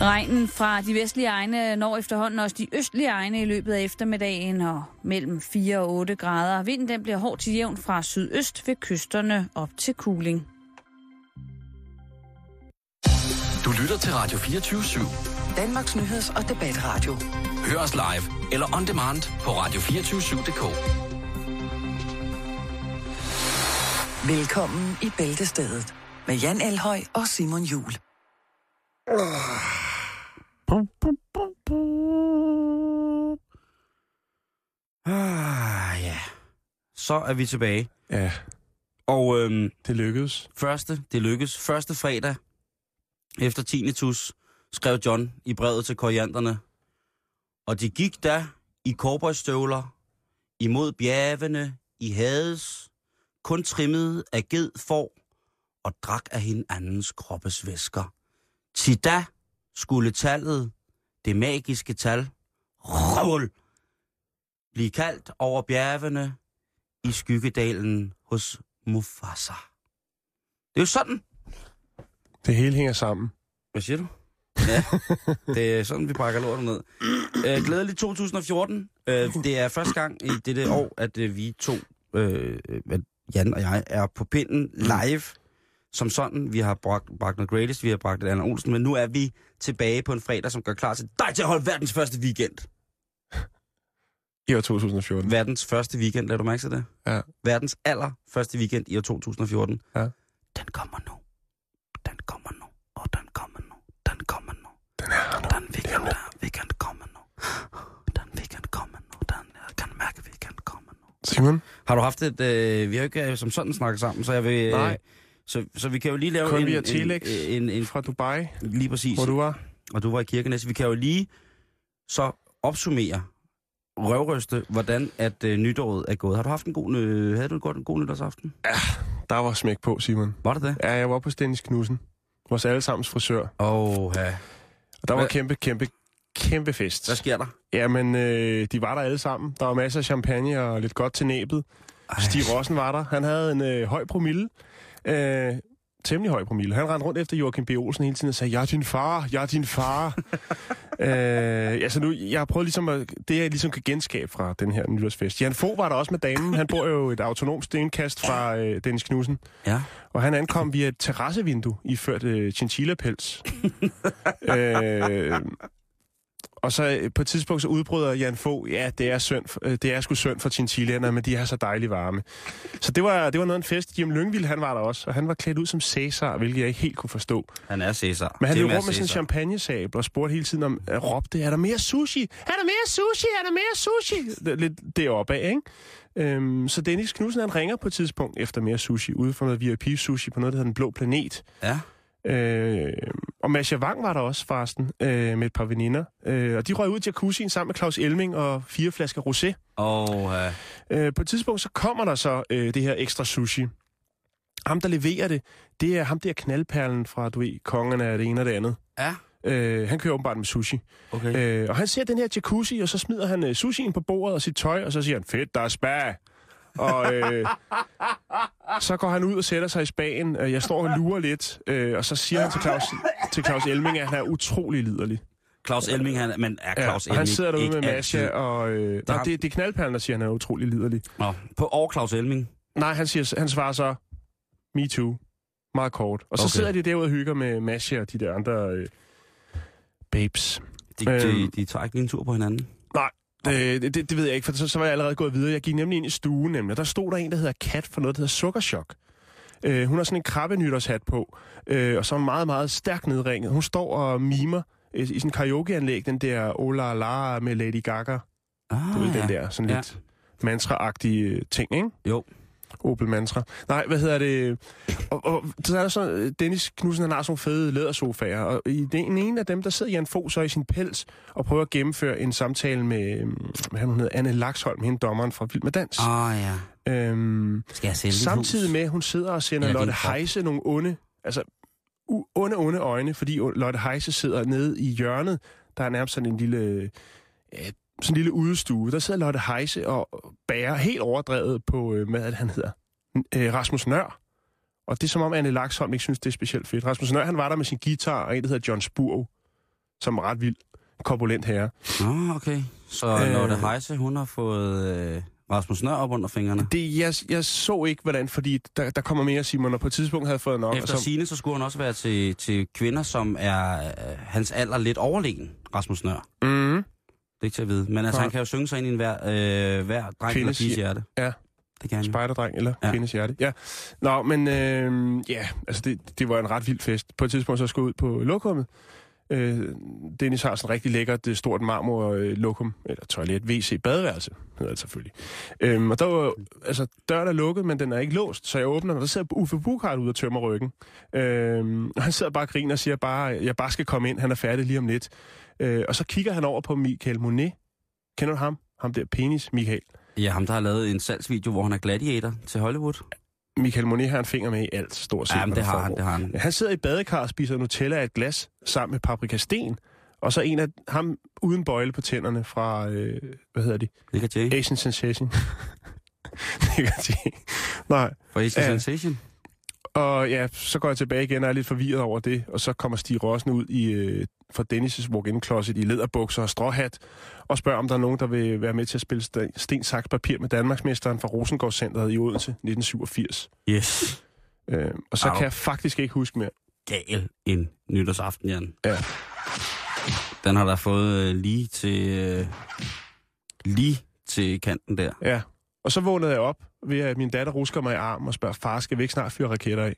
Regnen fra de vestlige egne når efterhånden også de østlige egne i løbet af eftermiddagen og mellem 4 og 8 grader. Vinden den bliver hårdt til jævn fra sydøst ved kysterne op til Kuling. Du lytter til Radio 24 /7. Danmarks nyheds- og debatradio. Hør os live eller on demand på radio247.dk. Velkommen i Bæltestedet med Jan Elhøj og Simon Jul. Ah, ja. Så er vi tilbage. Ja, Og øhm, det lykkedes. første, det lykkes. Første fredag efter tinnitus skrev John i brevet til korianderne. Og de gik da i cowboystøvler imod bjergene i Hades, kun trimmet af ged for og drak af hinandens kroppes væsker. Til da skulle tallet, det magiske tal, røvl, blive kaldt over bjergene i skyggedalen hos Mufasa. Det er jo sådan. Det hele hænger sammen. Hvad siger du? Ja, det er sådan, vi brækker lortet ned. Øh, glædelig 2014. Øh, det er første gang i dette år, at øh, vi to, øh, at Jan og jeg, er på pinden live. Som sådan, vi har bragt, bragt noget greatest, vi har bragt et Anna Olsen, men nu er vi tilbage på en fredag, som gør klar til dig til at holde verdens første weekend. I år 2014. Verdens første weekend, lader du mærke til det? Ja. Verdens aller første weekend i år 2014. Ja. Den kommer nu. Den kommer nu. Og den kommer nu. Den kommer nu. Den er her nu. Den weekend, der weekend kommer nu. Den weekend kommer nu. Den, jeg kan mærke, weekend kommer nu. Simon, Har du haft et... Øh, vi har jo ikke øh, som sådan snakket sammen, så jeg vil... Øh, Nej. Så, så vi kan jo lige lave kun en, via Telex en, en, en, fra Dubai, Lige præcis. hvor du var. Og du var i Kirkenes. Vi kan jo lige så opsummere, røvryste, hvordan at øh, nytåret er gået. Har du haft en god, øh, havde du en god, en god nytårsaften? Der var smæk på, Simon. Var det det? Ja, jeg var på Dennis Knudsen. Vores allesammens frisør. Åh, oh, ja. Og der var Hvad- kæmpe, kæmpe, kæmpe fest. Hvad sker der? Jamen, øh, de var der alle sammen. Der var masser af champagne og lidt godt til næbet. Ej. Stig Rossen var der. Han havde en øh, høj promille. Øh, temmelig høj promille. Han rendte rundt efter Joachim B. Olsen hele tiden og sagde, jeg er din far, jeg er din far. øh, altså nu, jeg har prøvet ligesom at, det jeg ligesom kan genskabe fra den her nytårsfest. Jan Fogh var der også med damen. Han bor jo et autonomt stenkast fra øh, Dennis Knudsen. Ja. Og han ankom via et terrassevindue, iført øh, chinchilla-pels. øh, og så øh, på et tidspunkt så udbryder Jan Fogh, ja, det er, synd, øh, det er sgu synd for chinchillaerne, men de er så dejligt varme. Så det var, det var noget en fest. Jim Lyngvild, han var der også, og han var klædt ud som Cæsar, hvilket jeg ikke helt kunne forstå. Han er Cæsar. Men han løb rundt med Cæsar. champagnesabel og spurgte hele tiden om, øh, råbte, er der mere sushi? Er der mere sushi? Er der mere sushi? Lidt deroppe af, ikke? Øhm, så Dennis Knudsen, han ringer på et tidspunkt efter mere sushi, ude for noget VIP-sushi på noget, der hedder Den Blå Planet. Ja. Øh, og Masha Wang var der også, forresten, øh, med et par veninder. Øh, og de røg ud i jacuzzien sammen med Claus Elming og fire flasker rosé. Og øh, Øh, på et tidspunkt, så kommer der så øh, det her ekstra sushi. Ham, der leverer det, det er ham der knaldperlen fra, du ved, kongerne af det ene og det andet. ja, Øh, han kører åbenbart med sushi. okay. Øh, og han ser den her jacuzzi, og så smider han øh, sushien på bordet og sit tøj, og så siger han, fedt, der er spa. Og øh, så går han ud og sætter sig i spagen. Øh, Jeg står og lurer lidt, øh, og så siger han til Claus, til Claus Elming, at han er utrolig liderlig. Claus Elming, han, men er Ja, Claus han Elming sidder derude med Masha, og øh, nej, det, det er knaldperlen, der siger, at han er utrolig liderlig. Nå, på og Claus Elming. Nej, han, siger, han svarer så, me too. Meget kort. Og så Okay. sidder de derude og hygger med Masha og de der andre øh, babes. De, de, Øhm. de tager ikke lige en tur på hinanden. Det, det, det ved jeg ikke, for så, så var jeg allerede gået videre. Jeg gik nemlig ind i stuen, nemlig. og der stod der en, der hedder Kat for noget, der hedder Sukkerchok. Øh, hun har sådan en krabbenytårshat på, øh, og så er hun meget, meget stærkt nedringet. Hun står og mimer øh, i sådan en karaokeanlæg, den der Ola La med Lady Gaga. Ah, Du ved, ja. den der sådan Ja. lidt mantra-agtige øh, ting, ikke? Jo. Opel Mantra. Nej, hvad hedder det? Og, og så er der så, øh, Dennis Knudsen, han har sådan nogle fede lædersofaer, og i den ene af dem, der sidder Jan Fogh så i sin pels og prøver at gennemføre en samtale med, øhm, hvad hun hedder, Anne Laksholm, hende dommeren fra Vild med Dans. Ah, ja. Øhm, Skal jeg sælge samtidig med, at hun sidder og sender Lotte. Heise nogle onde, altså onde, onde øjne, fordi Lotte Heise sidder nede i hjørnet. Der er nærmest sådan en lille, øh, sådan en lille udestue. Der sidder Lotte Heise og bærer helt overdrevet på, øh, hvad det, han hedder? Øh, Rasmus Nør. Og det er som om Anne Laksholm ikke synes, det er specielt fedt. Rasmus Nør, han var der med sin guitar, og en, der hedder John Spurv, som er ret vild, korpulent herre. Nå, okay. Så Øh. Lotte Heise, hun har fået øh, Rasmus Nør op under fingrene. Det, jeg, jeg så ikke, hvordan, fordi der, der kommer mere, Simon, og på et tidspunkt havde fået nok. Efter sine så skulle han også være til, til kvinder, som er øh, hans alder lidt overlegen, Rasmus Nør. mm, Det er ikke til at vide. Men altså, Nej. han kan jo synge sig ind i en hver, øh, hver dreng eller Kvindes piges hjer- hjerte. ja. Det kan han spejderdreng, eller ja. Kvindes hjerte. Ja. Nå, men øh, ja, altså det, det var en ret vild fest. På et tidspunkt så skulle jeg ud på lokummet. Øh, Dennis har sådan en rigtig lækkert øh, stort marmor øh, lokum, eller toilet, WC, badeværelse, hedder det selvfølgelig. Øhm, og der var, altså, døren er lukket, men den er ikke låst, så jeg åbner den, og der sidder Uffe Bukhardt ude og tømmer ryggen. Øhm, og han sidder bare og griner og siger bare, jeg bare skal komme ind, han er færdig lige om lidt. Øh, og så kigger han over på Michael Monet. Kender du ham? Ham der penis, Michael. Ja, ham der har lavet en salgsvideo, hvor han er gladiator til Hollywood. Michael Monet har en finger med i alt, stort set. Ja, men hvad det har han, det har han. Han sidder i badekar og spiser Nutella af et glas sammen med paprikasten. Og så en af ham uden bøjle på tænderne fra, øh, hvad hedder de? Nick. Asian Sensation. Sige. Nej. For Asian Ja. Sensation. Og ja, så går jeg tilbage igen og er lidt forvirret over det. Og så kommer Stig Rossen ud i, øh, fra Dennis' walk-in closet i læderbukser og stråhat. Og spørger, om der er nogen, der vil være med til at spille sten, sten saks, papir med Danmarksmesteren fra Rosengårdscenteret i Odense 1987. Yes. Øh, og så Au. kan jeg faktisk ikke huske mere. Gal en nytårsaften, Jan. Ja. Den har der fået øh, lige til... Øh, lige til kanten der. Ja. Og så vågnede jeg op ved, at min datter rusker mig i arm og spørger, far, skal vi ikke snart fyre raketter af?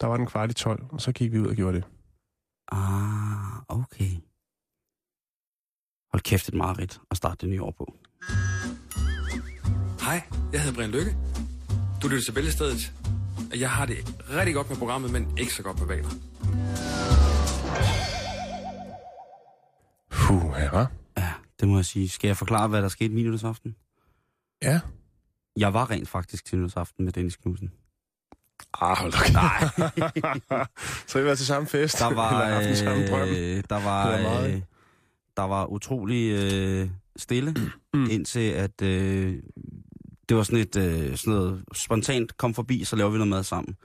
Der var den kvart i 12, og så gik vi ud og gjorde det. Ah, okay. Hold kæft et mareridt at starte det nye år på. Hej, jeg hedder Brian Lykke. Du lytter til Bæltestedet. Jeg har det rigtig godt med programmet, men ikke så godt med vaner. Puh, ja. Ja, det må jeg sige. Skal jeg forklare, hvad der skete min nytårsaften? Ja. Jeg var rent faktisk til nytårsaften med Dennis Knudsen. Ah, hold da Nej. så vi været til samme fest. Der var, Eller haft den samme drøm. øh, der var, Det meget, øh, der var utrolig øh, stille, Mm. indtil at øh, det var sådan et øh, sådan noget spontant kom forbi, så laver vi noget mad sammen.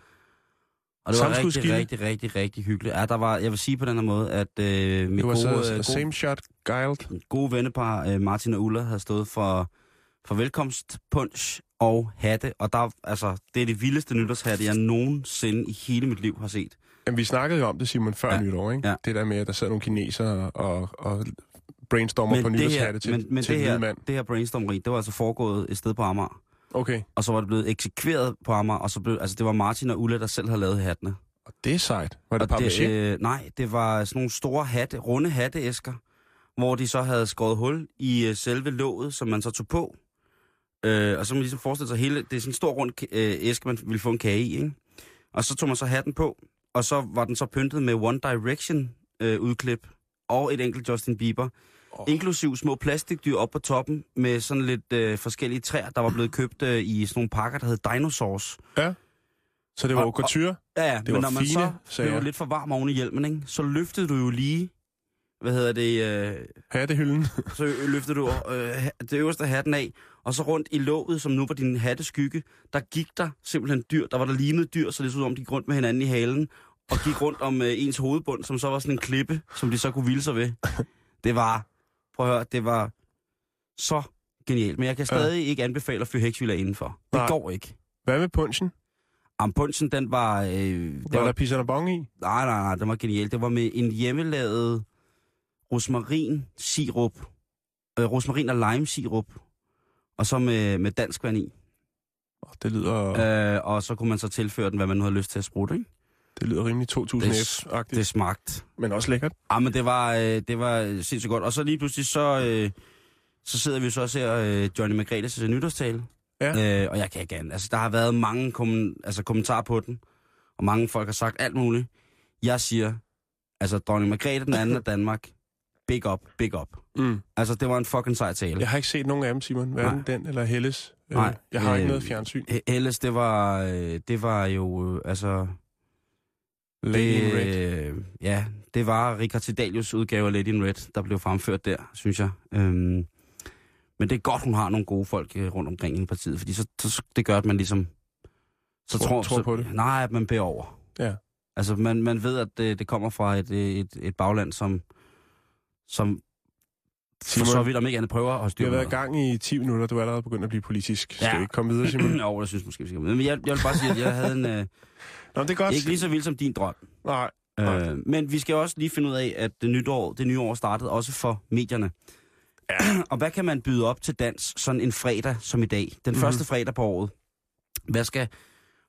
Og det var rigtig, rigtig, rigtig, rigtig hyggeligt. Ja, der var, jeg vil sige på den her måde, at øh, mit Det var gode, så øh, gode, same shot, guiled. gode vennepar, øh, Martin og Ulla, havde stået for, for velkomstpunch og hatte. Og der, altså, det er det vildeste nytårshatte, jeg nogensinde i hele mit liv har set. Jamen, vi snakkede jo om det, Simon, før Ja. nytår, ikke? Ja. Det der med, at der sad nogle kinesere og, og brainstormer på det her, nytårshatte til, men, men til det, her, mand. det her brainstormeri, det var altså foregået et sted på Amager. Okay, Og så var det blevet eksekveret på Amager, og så blev, altså det var Martin og Ulla, der selv havde lavet hattene. og det er sejt. Var det papier? øh, nej, det var sådan nogle store hatte, runde hatteæsker, hvor de så havde skåret hul i øh, selve låget, som man så tog på. Øh, og så må man ligesom forestille sig hele, det er sådan en stor rund øh, æske, man ville få en kage i, ikke? Og så tog man så hatten på, og så var den så pyntet med One Direction øh, udklip og et enkelt Justin Bieber. Oh. Inklusiv små plastikdyr op på toppen med sådan lidt øh, forskellige træer, der var blevet købt øh, i sådan nogle pakker, der hed Dinosaurs. Så det var og- couture? Ja, ja, Det men var når man fine så blev lidt for varm oven i hjelmen, ikke, så løftede du jo lige, hvad hedder det, øh, Hattehylden? så løftede du øh, det øverste hatten af, og så rundt i låget, som nu var din hatteskygge, der gik der simpelthen dyr, der var der limet dyr, så det så ud om, de gik rundt med hinanden i halen, og gik rundt om øh, ens hovedbund, som så var sådan en klippe, som de så kunne hvile sig ved. Det var, prøv at høre, det var så genialt, men jeg kan stadig ja. ikke anbefale at fyre heksviller indenfor. Det Nej. går ikke. Hvad med punchen? Ampunchen, den var... Øh, det Var var der pisserne bong i? Nej, nej, nej, det var genialt. Det var med en hjemmelavet rosmarin sirup, øh, rosmarin og lime sirup, og så med, med dansk vand i. Det lyder, Øh, og så kunne man så tilføre den, hvad man nu havde lyst til at sprutte, ikke? det lyder rimelig Det, 2000F-agtigt, det smagte. men også lækkert. Ah, men det var, øh, det var sindssygt godt. Og så lige pludselig, så, øh, så sidder vi så og ser øh, Johnny Margrethes nytårstale. Ja. Øh, og jeg kan ikke andet. Altså, der har været mange kommen, altså, kommentarer på den, og mange folk har sagt alt muligt. Jeg siger, altså, dronning Margrethe den anden af Danmark, big up, big up. Mm. Altså, det var en fucking sej tale. Jeg har ikke set nogen af dem, Simon. Hverken den eller Helles. Øh, Nej, Jeg har ikke øh, noget fjernsyn. He- Ellers, det var, øh, det var jo, øh, altså... Lady in Red. Ja, det var Richard Tidalius udgave af Lady in Red, der blev fremført der, synes jeg. Øhm, men det er godt, hun har nogle gode folk rundt omkring i partiet, fordi så, så, det gør, at man ligesom... Så Tror- tror så, på det. Nej, at man beder over. Ja. Altså, man, man ved, at det, det kommer fra et, et, et bagland, som, som for Simon, så vidt om ikke andet prøver at Vi styre har været i gang i 10 minutter, du er allerede begyndt at blive politisk. Skal Ja. vi ikke komme videre, Simon? Jo, jeg synes måske, vi skal. Men jeg, jeg vil bare sige, at jeg havde en... Øh, Nå, det er godt. ikke lige så vild som din drøm. Nej. Nej. Øh, men vi skal også lige finde ud af, at det, nytår, det nye år startede også for medierne. Ja. og hvad kan man byde op til dans sådan en fredag som i dag? Den mm-hmm. første fredag på året. Hvad skal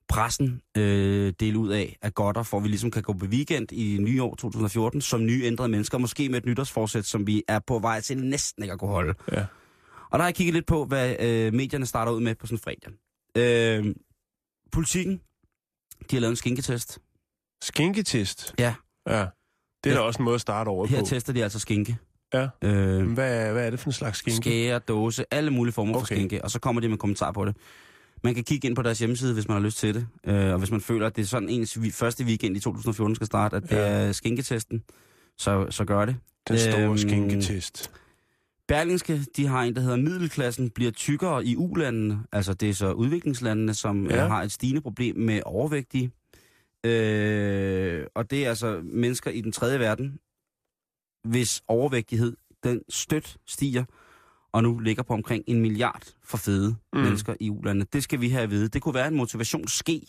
pressen øh, dele ud af af godter, for vi ligesom kan gå på weekend i nye år 2014 som nye ændrede mennesker, måske med et nytårsforsæt, som vi er på vej til næsten ikke at kunne holde. Ja. Og der har jeg kigget lidt på, hvad øh, medierne starter ud med på sådan en fredag. Øh, politikken, de har lavet en skinketest. Skinketest. Ja. Ja. Det er Ja. da også en måde at starte over Her på. tester de altså skinke. Ja. Øh, Hvad, hvad er det for en slags skinke? skære, dåse, alle mulige former okay. for skinke, og så kommer de med kommentarer på det. Man kan kigge ind på deres hjemmeside, hvis man har lyst til det, øh, og hvis man føler, at det er sådan ens første weekend i 2014 skal starte, at det Ja. er skinketesten, så, så gør det. Den store Øhm, skinketest. Berlingske, de har en, der hedder Middelklassen bliver tykkere i ulandene, altså det er så udviklingslandene, som Ja. ja. har et stigende problem med overvægtige. Øh, og det er altså mennesker i den tredje verden, hvis overvægtighed, den støt stiger, og nu ligger på omkring en milliard for fede Mm. mennesker i ulandene. Det skal vi have at vide. Det kunne være en motivationsske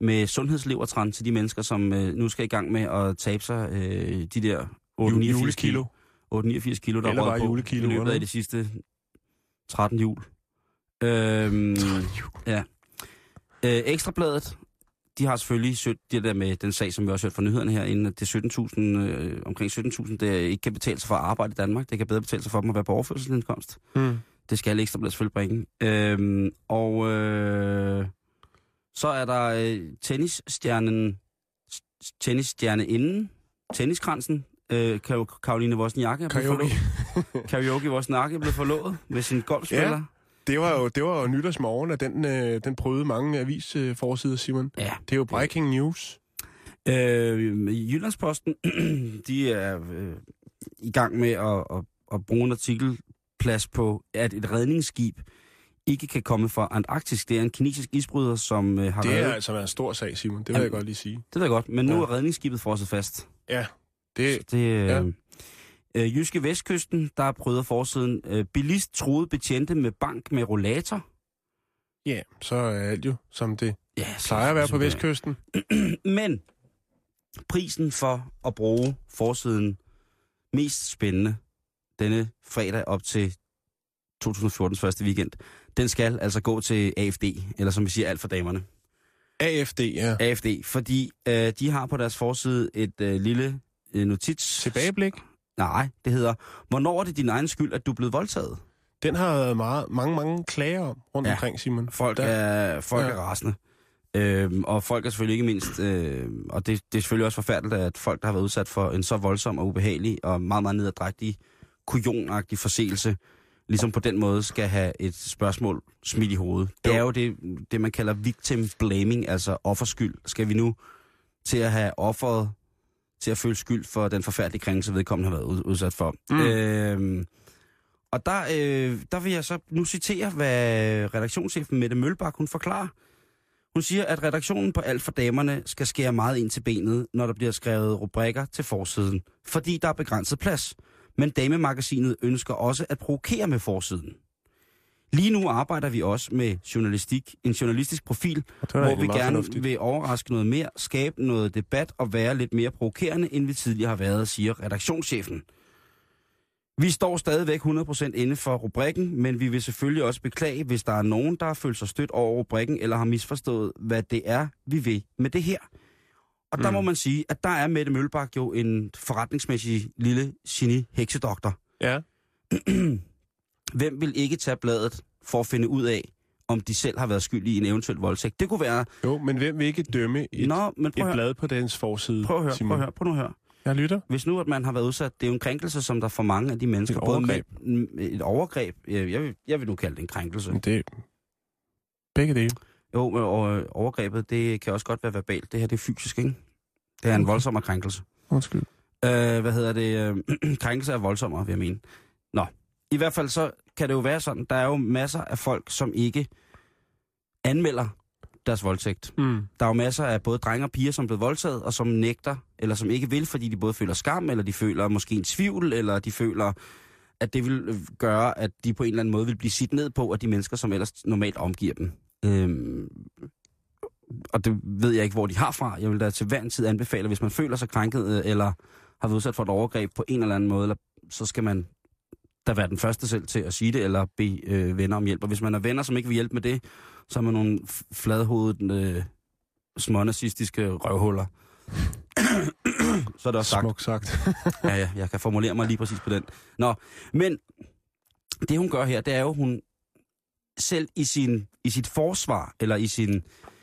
med sundhedslevertræn til de mennesker, som øh, nu skal i gang med at tabe sig øh, de der 8-89 Julekilo. 889 kilo, der Eller er på julekilo, i løbet af de sidste 13 jul. Øhm, ja. Øh, Ekstrabladet, de har selvfølgelig søgt det der med den sag, som vi også hørte fra nyhederne her, inden at det er 17.000, øh, omkring 17.000, der ikke kan betale sig for at arbejde i Danmark. Det kan bedre betale sig for dem at være på overførselsindkomst. Mm. Det skal Ekstrabladet selvfølgelig bringe. Øhm, og øh, så er der øh, tennisstjernen, inden, tenniskransen, øh, Kar- Karoline Wozniacki Karaoke. Karaoke Wozniacki blevet forlovet med sin golfspiller. Ja. Det var jo, det var jo nytårsmorgen, at den, øh, den prøvede mange avisforsider, Simon. ja. Det er jo breaking news. Øh, Jyllandsposten, de er øh, i gang med at, at, at bruge en artikelplads på, at et redningsskib ikke kan komme fra Antarktis. Det er en kinesisk isbryder, som øh, har Det reddet... er altså en stor sag, Simon. Det vil Jamen, jeg godt lige sige. Det ved jeg godt, men nu Ja. er redningsskibet frosset fast. Ja, det, Så det øh, ja. Øh, Jyske Vestkysten, der er prøvet forsiden. Øh, bilist troede betjente med bank med rollator. ja, så er alt jo, som det Ja, plejer at være på vestkysten. Men prisen for at bruge forsiden mest spændende denne fredag op til 2014's første weekend, den skal altså gå til AFD, eller som vi siger, alt for damerne. AFD, ja. AFD, fordi øh, de har på deres forside et øh, lille øh, notits. Tilbageblik. Nej, det hedder, hvornår er det din egen skyld, at du er blevet voldtaget? Den har været meget, mange, mange klager om rundt Ja. omkring, Simon. Folk Der- er, folk Ja. er rasende. Øhm, og folk er selvfølgelig ikke mindst, øh, og det, det er selvfølgelig også forfærdeligt, at folk, der har været udsat for en så voldsom og ubehagelig og meget, meget nedadrægtig, kujonagtig forseelse, ligesom på den måde skal have et spørgsmål smidt i hovedet. Det er jo det, det, man kalder victim blaming, altså offerskyld. Skal vi nu til at have offeret til at føle skyld for den forfærdelige krænkelse, vedkommende har været ud- udsat for. Mm. Øhm, og der, øh, der vil jeg så nu citere, hvad redaktionschefen Mette Mølbak, hun forklarer. Hun siger, at redaktionen på Alt for Damerne skal skære meget ind til benet, når der bliver skrevet rubrikker til forsiden, fordi der er begrænset plads. Men damemagasinet ønsker også at provokere med forsiden. Lige nu arbejder vi også med journalistik, en journalistisk profil, hvor vi gerne fornuftigt. vil overraske noget mere, skabe noget debat og være lidt mere provokerende, end vi tidligere har været, siger redaktionschefen. Vi står stadigvæk 100% inde for rubrikken, men vi vil selvfølgelig også beklage, hvis der er nogen, der har følt sig stødt over rubrikken, eller har misforstået, hvad det er, vi vil med det her. Og der Mm. må man sige, at der er Mette Mølbak jo en forretningsmæssig lille geni-heksedoktor. Ja. Hvem vil ikke tage bladet for at finde ud af, om de selv har været skyld i en eventuel voldtægt? Det kunne være... Jo, men hvem vil ikke dømme et, Nå, men et blad på dens forside, Prøv at høre, Simon? prøv at høre, prøv nu at høre. Jeg lytter. Hvis nu, at man har været udsat, det er jo en krænkelse, som der for mange af de mennesker... Et både overgreb. Med, et overgreb. Jeg, vil, jeg vil nu kalde det en krænkelse. Men det begge dele. Jo, og, overgrebet, det kan også godt være verbalt. Det her, det er fysisk, ikke? Det er en voldsommere krænkelse. Undskyld. Øh, hvad hedder det? Øh, krænkelse er voldsommere, vil jeg mene. Nå, i hvert fald så kan det jo være sådan, der er jo masser af folk, som ikke anmelder deres voldtægt. Mm. Der er jo masser af både drenge og piger, som er blevet voldtaget, og som nægter, eller som ikke vil, fordi de både føler skam, eller de føler måske en tvivl, eller de føler, at det vil øh, gøre, at de på en eller anden måde vil blive sit ned på af de mennesker, som ellers normalt omgiver dem. Øhm, og det ved jeg ikke, hvor de har fra. Jeg vil da til hver en tid anbefale, hvis man føler sig krænket, øh, eller har været udsat for et overgreb på en eller anden måde, eller, så skal man da være den første selv til at sige det, eller bede øh, venner om hjælp. Og hvis man er venner, som ikke vil hjælpe med det, så er man nogle fladhovedede, øh, smånazistiske røvhuller. så er det også sagt. Sagt. Ja, ja, jeg kan formulere mig lige præcis på den. Nå, men det hun gør her, det er jo, hun selv i, sin, i sit forsvar, eller i sin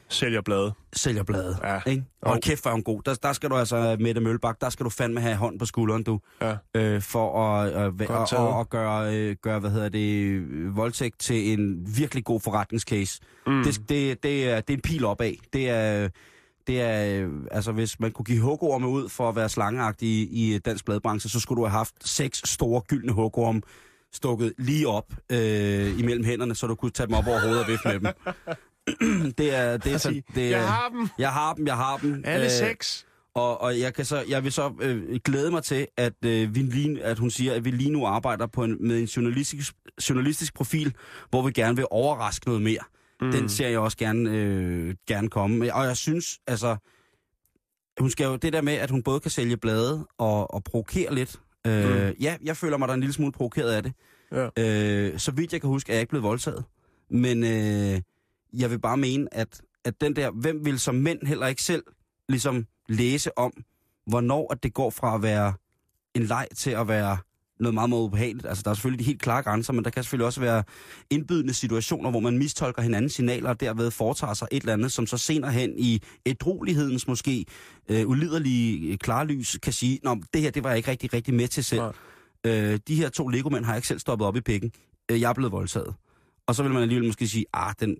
Sælger blade. sælgerblade, Ja. ikke? Og Jo. kæft, er hun god. Der, der skal du altså, Mette Mølbak, der skal du fandme have hånd på skulderen, du. Ja. Øh, for at, øh, taget. og, og gøre, øh, gøre, hvad hedder det, øh, voldtægt til en virkelig god forretningscase. Mm. Det, det, det, er, det er en pil opad. Det er, det er, øh, altså hvis man kunne give hugorme ud for at være slangeagtig i, i dansk bladbranche, så skulle du have haft seks store gyldne hugorme stukket lige op øh, imellem hænderne, så du kunne tage dem op over hovedet og vifte med dem. det er, det er, så, Sige, det er, jeg har dem. jeg har dem, jeg har dem. Alle Øh, seks. og, og jeg, kan så, jeg vil så øh, glæde mig til, at, øh, vi lige, at hun siger, at vi lige nu arbejder på en, med en journalistisk, journalistisk profil, hvor vi gerne vil overraske noget mere. Mm. Den ser jeg også gerne, øh, gerne komme. Og jeg synes, altså, hun skal jo det der med, at hun både kan sælge blade og, og provokere lidt. Øh, Mm. Ja, jeg føler mig da en lille smule provokeret af det. Ja. Øh, så vidt jeg kan huske, er jeg ikke blevet voldtaget. Men øh, jeg vil bare mene, at, at den der, hvem vil som mænd heller ikke selv ligesom læse om, hvornår at det går fra at være en leg til at være noget meget, meget ubehageligt. Altså, der er selvfølgelig de helt klare grænser, men der kan selvfølgelig også være indbydende situationer, hvor man mistolker hinandens signaler, og derved foretager sig et eller andet, som så senere hen i ædrolighedens måske øh, uliderlige øh, klarlys kan sige, Nå, det her, det var jeg ikke rigtig, rigtig med til selv. Nej. Øh, de her to legomænd har jeg ikke selv stoppet op i pikken. Øh, jeg er blevet voldtaget. Og så vil man alligevel måske sige, ah, den,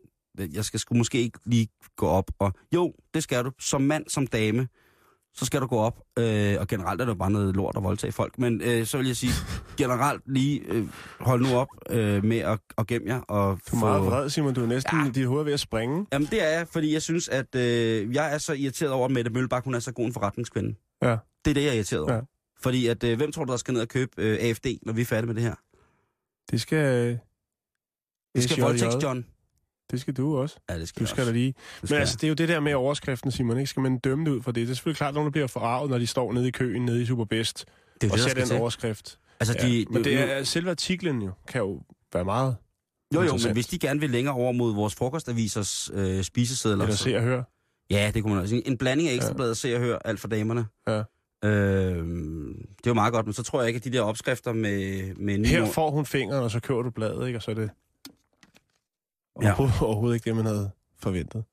jeg skal sgu måske ikke lige gå op. Og jo, det skal du. Som mand, som dame, så skal du gå op. Øh, og generelt er det jo bare noget lort at voldtage folk. Men øh, så vil jeg sige, generelt lige øh, hold nu op øh, med at, at gemme jer. Og Du er meget vred, Simon. Du er næsten, Ja. dit hoved ved at springe. Jamen det er jeg, fordi jeg synes, at øh, jeg er så irriteret over, at Mette Møllebak, hun er så god en forretningskvinde. Ja. Det er det, jeg er irriteret over. Ja. Fordi at, øh, hvem tror du, der skal ned og købe øh, AFD, når vi er færdige med det her? Det skal... Det skal voldtægts John. Det skal du også. Ja, det skal Du jeg skal også. da lige. Det Men skal altså, det er jo det der med overskriften, Simon. Ikke? Skal man dømme det ud fra det? Det er selvfølgelig klart, at nogen der bliver forarvet, når de står nede i køen, nede i Superbest, det er og det, ser skal den til. overskrift. Altså, Ja. de, Men det er, selve artiklen jo, kan jo være meget Jo, jo, men hvis de gerne vil længere over mod vores frokostavisers øh, spisesedler... Eller se og høre. Ja, det kunne man også. En blanding af ekstrabladet, se og hør, alt for damerne. Ja. Øh, det er jo meget godt, men så tror jeg ikke, at de der opskrifter med, med Her får hun fingeren, og så kører du bladet, ikke? Og så er det Ja. overhovedet, ikke det, man havde forventet.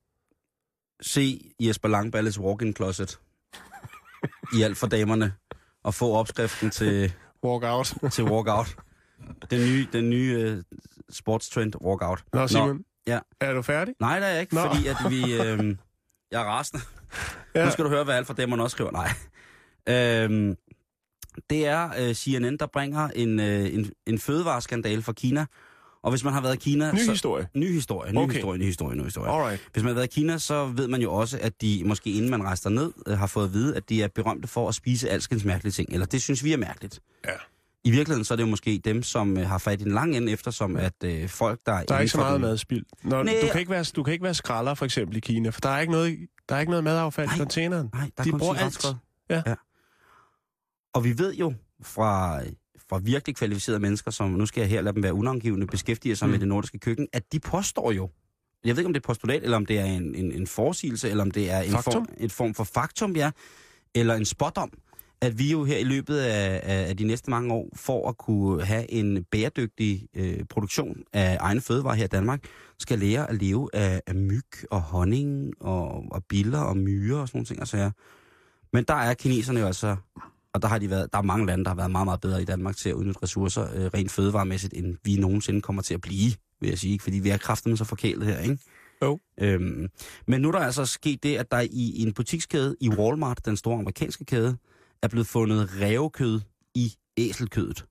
se Jesper Langballes walk-in closet i alt for damerne, og få opskriften til, Walk out. til walkout. Den nye, den nye uh, sportstrend walkout. Nå, Simon. ja. Er du færdig? Nej, der er jeg ikke, Nå. Nå. fordi at vi... Øh, jeg er rasende. Ja. Nu skal du høre, hvad alt for damerne også skriver. Nej. Øhm, det er øh, CNN, der bringer en, øh, en, en fødevareskandale fra Kina. Og hvis man har været i Kina... Ny så, historie. Ny historie, ny Okay. historie, ny historie, ny historie. Alright. Hvis man har været i Kina, så ved man jo også, at de, måske inden man rejser ned, øh, har fået at vide, at de er berømte for at spise alskens mærkelige ting. Eller det synes vi er mærkeligt. Ja. I virkeligheden så er det jo måske dem, som øh, har fat i den lange ende, eftersom at øh, folk, der... Der er ikke så meget madspild. Når, Nej. du, kan ikke være, du kan ikke være skralder, for eksempel, i Kina, for der er ikke noget, der er ikke noget madaffald i Nej. containeren. Nej, der er De bruger alt. Ja. ja. Og vi ved jo fra, fra virkelig kvalificerede mennesker, som nu skal jeg her lade dem være unavngivende, beskæftiger sig mm. med det nordiske køkken, at de påstår jo, jeg ved ikke om det er postulat, eller om det er en, en, en forsigelse, eller om det er en Faktum? form, et form for faktum, ja, eller en spot om, at vi jo her i løbet af, af, af de næste mange år, for at kunne have en bæredygtig øh, produktion af egne fødevarer her i Danmark, skal lære at leve af, af myg og honning og, og biller og myrer og sådan nogle ting. Altså, ja. Men der er kineserne jo altså, og der har de været, der er mange lande, der har været meget, meget bedre i Danmark til at udnytte ressourcer øh, rent fødevaremæssigt, end vi nogensinde kommer til at blive, vil jeg sige. ikke? Fordi vi er kraften så forkælet her, ikke? Jo. Øhm, men nu er der altså sket det, at der i, i en butikskæde i Walmart, den store amerikanske kæde, er blevet fundet revkød i æselkødet.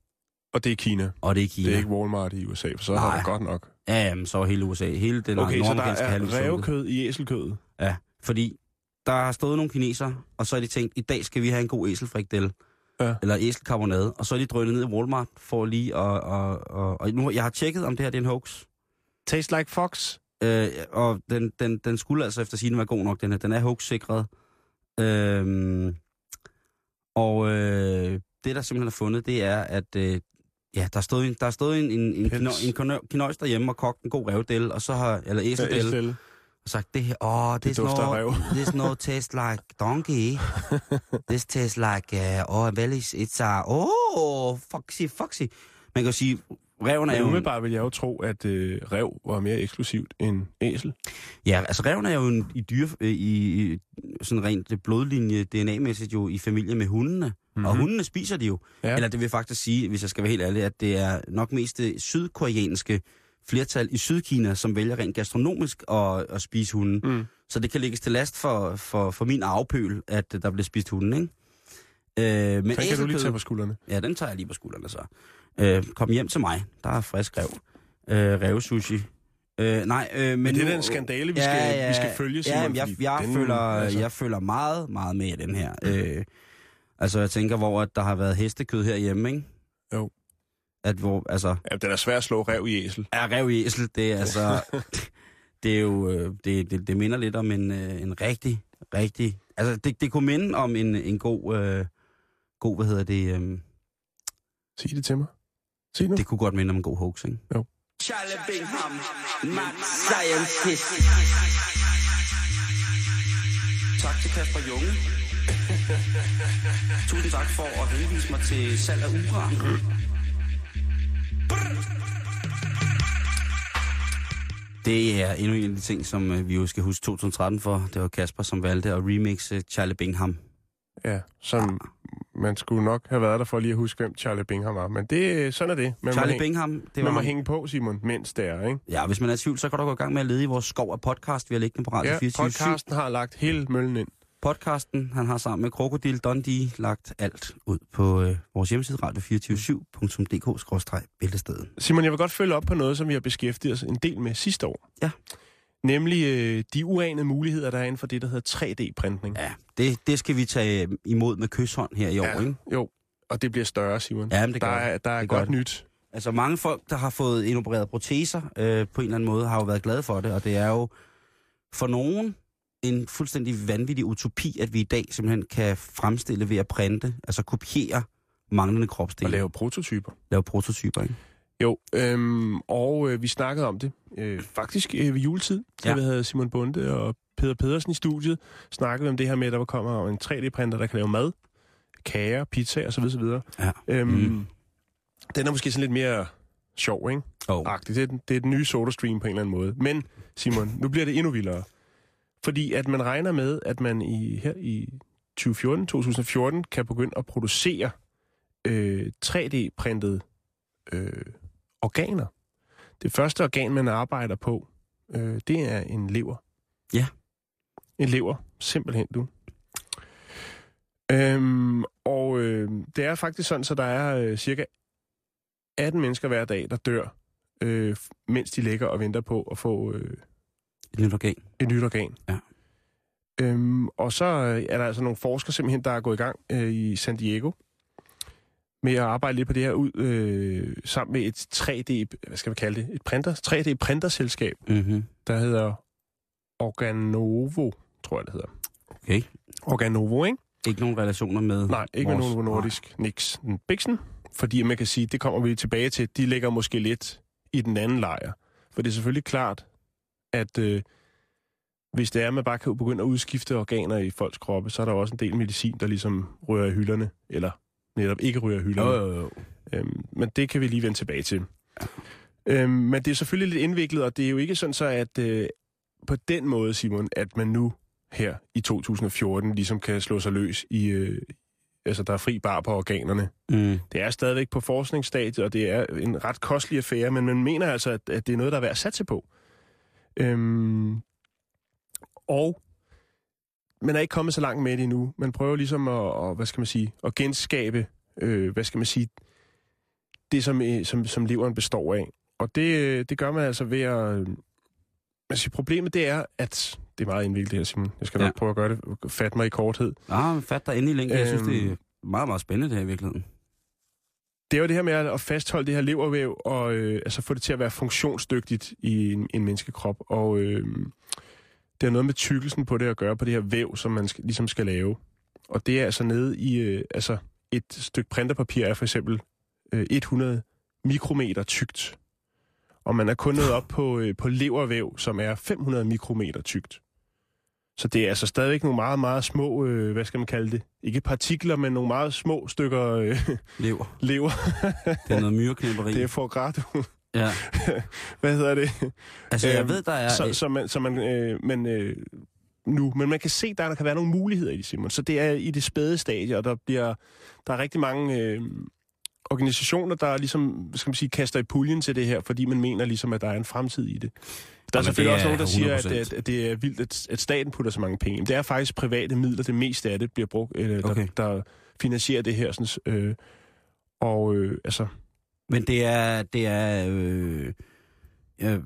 Og det er Kina. Og det er Kina. Det er ikke Walmart i USA, for så Nej. har det godt nok. Ja, jamen, så er hele USA, hele den Okay, så der er revkød i æselkødet. Ja, fordi der har stået nogle kineser, og så har de tænkt, i dag skal vi have en god æselfrikdel. Ja. Eller æselkarbonade. Og så er de drønet ned i Walmart for lige at... Og, og, og nu, jeg har tjekket, om det her det er en hoax. Taste like fox. Øh, og den, den, den skulle altså efter sigende være god nok, den her. Den er hoax-sikret. Øhm, og øh, det, der simpelthen er fundet, det er, at øh, ja, der er stået en, der er stået en, en, en, Pels. kino, en kino- kinøjs derhjemme og kogt en god revdel, og så har, eller æseldel, Ja, og sagt, det her, åh, dufter af no, ræv." this no taste like donkey. this tastes like, uh, oh, well, it's, a, oh, foxy, foxy. Man kan jo sige, reven er jo... umiddelbart vil jeg jo tro, at øh, rev var mere eksklusivt end æsel. Ja, altså reven er jo en, i dyre, øh, i, i sådan rent det blodlinje, DNA-mæssigt jo i familie med hundene. Mm-hmm. Og hundene spiser de jo. Ja. Eller det vil faktisk sige, hvis jeg skal være helt ærlig, at det er nok mest det sydkoreanske flertal i Sydkina, som vælger rent gastronomisk at, at spise hunden. Mm. Så det kan lægges til last for, for, for min arvepøl, at der bliver spist hunden, ikke? Øh, men Den kan du lige tage på skuldrene. Ja, den tager jeg lige på skuldrene så. Øh, kom hjem til mig. Der er frisk rev. Øh, revsushi. Øh, nej, øh, men, Men det er nu- den skandale, vi skal- vi skal følge, Simon, Ja, jeg, jeg, den- føler, altså- jeg føler meget, meget med i den her. Øh, altså, jeg tænker, hvor at der har været hestekød herhjemme, ikke? Jo. At hvor, altså, Ja, den er svær at slå rev i æsel. er rev i æsel, det er altså... det er jo... øh, Det, det, det minder lidt om en, øh, en rigtig, rigtig... Altså, det, det kunne minde om en, en god... Øh, god, hvad hedder det... Øh, Sig det til mig. Sig nu. det kunne godt minde om en god hoax, ikke? Jo. Charlie Bingham, mad scientist. Tak til Kasper Junge. Tusind tak for at henvise mig til salg af uran. Det er endnu en af de ting, som øh, vi jo skal huske 2013 for. Det var Kasper, som valgte at remixe Charlie Bingham. Ja, som man skulle nok have været der for lige at huske, hvem Charlie Bingham var. Men det, sådan er det. Man Charlie hænge, Bingham, det var man må hænge på, Simon, mens det er, ikke? Ja, hvis man er i tvivl, så kan du gå i gang med at lede i vores skov af podcast, vi har liggende på Radio Ja, 24 podcasten har lagt hele møllen ind. Podcasten. Han har sammen med Krokodil Dundee lagt alt ud på øh, vores hjemmeside radio247.dk-bæltestedet. Simon, jeg vil godt følge op på noget, som vi har beskæftiget os en del med sidste år. Ja. Nemlig øh, de uanede muligheder, der er inden for det, der hedder 3D-printning. Ja, det, det skal vi tage øh, imod med kysshånd her i år, ikke? Jo, og det bliver større, Simon. Ja, men det der gør er, det. der er Det godt det. nyt. Altså mange folk, der har fået indopereret proteser øh, på en eller anden måde, har jo været glade for det, og det er jo for nogen en fuldstændig vanvittig utopi, at vi i dag simpelthen kan fremstille ved at printe, altså kopiere manglende kropsdele. Og lave prototyper. lave prototyper, ikke? Jo, øhm, og øh, vi snakkede om det øh, faktisk øh, ved juletid, da Ja. vi havde Simon Bunde og Peter Pedersen i studiet, snakkede om det her med, at der kommer en 3D-printer, der kan lave mad, kager, pizza osv. osv. Ja. Øhm, Mm. Den er måske sådan lidt mere sjov, ikke? Oh. Det, er, det er den nye SodaStream på en eller anden måde. Men, Simon, nu bliver det endnu vildere. Fordi at man regner med, at man i, her i 2014, 2014 kan begynde at producere øh, 3D-printede øh, organer. Det første organ, man arbejder på, øh, det er en lever. Ja. En lever, simpelthen du. Øhm, og øh, det er faktisk sådan, så der er øh, cirka 18 mennesker hver dag, der dør, øh, mens de ligger og venter på at få øh, Et nyt organ. et nyt organ. Ja. Øhm, og så øh, er der altså nogle forskere simpelthen, der er gået i gang øh, i San Diego med at arbejde lidt på det her ud øh, sammen med et 3D, hvad skal vi kalde det, et printer, 3D-printerselskab, Mm-hmm. der hedder Organovo, tror jeg det hedder. Okay. Organovo, ikke? Ikke nogen relationer med Nej, ikke med vores- Novo Nordisk, Nix, Bixen, fordi man kan sige, det kommer vi tilbage til, de ligger måske lidt i den anden lejr. For det er selvfølgelig klart, at øh, hvis det er, at man bare kan begynde at udskifte organer i folks kroppe, så er der også en del medicin, der ligesom rører i hylderne, eller netop ikke rører i hylderne. Jo, jo, jo. Øhm, men det kan vi lige vende tilbage til. Øhm, men det er selvfølgelig lidt indviklet, og det er jo ikke sådan så, at øh, på den måde, Simon, at man nu her i 2014 ligesom kan slå sig løs i... Øh, altså, der er fri bar på organerne. Mm. Det er stadigvæk på forskningsstadiet, og det er en ret kostelig affære, men man mener altså, at, at det er noget, der er værd at satse på. Øhm, og man er ikke kommet så langt med det endnu. Man prøver ligesom at, at hvad skal man sige, at genskabe, øh, hvad skal man sige, det, som, øh, som, som leveren består af. Og det, øh, det gør man altså ved at... øh, Altså, problemet det er, at... Det er meget indviklet det her, Simon. Jeg skal nok Ja. prøve at gøre det. Fat mig i korthed. Ah, fat dig endelig længe. Jeg synes, Øhm. det er meget, meget spændende, det her i virkeligheden. Det er jo det her med at fastholde det her levervæv, og øh, altså få det til at være funktionsdygtigt i en, en menneskekrop. Og øh, det har noget med tykkelsen på det at gøre, på det her væv, som man skal, ligesom skal lave. Og det er altså nede i... Øh, altså, et stykke printerpapir er for eksempel øh, 100 mikrometer tykt. Og man er kun nået op på, øh, på levervæv, som er 500 mikrometer tykt. Så det er altså stadigvæk nogle meget, meget små, øh, hvad skal man kalde det? Ikke partikler, men nogle meget små stykker øh, Lever. lever. Det er noget myreknæpperi. Det er for grad. Ja. Hvad hedder det? Altså, jeg Øhm, ved, der er... Så, så man, så man, øh, man øh, nu, men man kan se, der, der kan være nogle muligheder i det, Simon. Så det er i det spæde stadie, og der bliver der er rigtig mange øh, organisationer, der ligesom, skal man sige, kaster i puljen til det her, fordi man mener ligesom, at der er en fremtid i det. Der er Jamen, selvfølgelig også nogen, der siger, at, 100%. at, det er vildt, at, at staten putter så mange penge. ind. Det er faktisk private midler, det meste af det bliver brugt, øh, der, Okay. der finansierer det her. Sådan, øh, og øh, altså, Men det er... Det er øh, ja,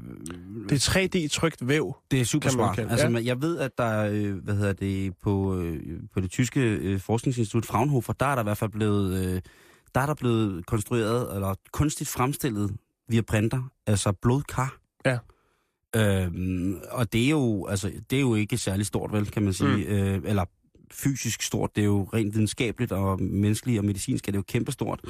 det er 3D-trykt væv. Det er super smart. Altså, ja. Jeg ved, at der er, øh, hvad hedder det, på, øh, på det tyske øh, forskningsinstitut Fraunhofer, der er der i hvert fald blevet, øh, der er der blevet konstrueret, eller kunstigt fremstillet via printer, altså blodkar. Ja. Øhm, og det er, jo, altså, det er jo ikke særlig stort, vel, kan man sige. Mm. Øh, eller fysisk stort. Det er jo rent videnskabeligt, og menneskeligt og medicinsk er det jo kæmpestort.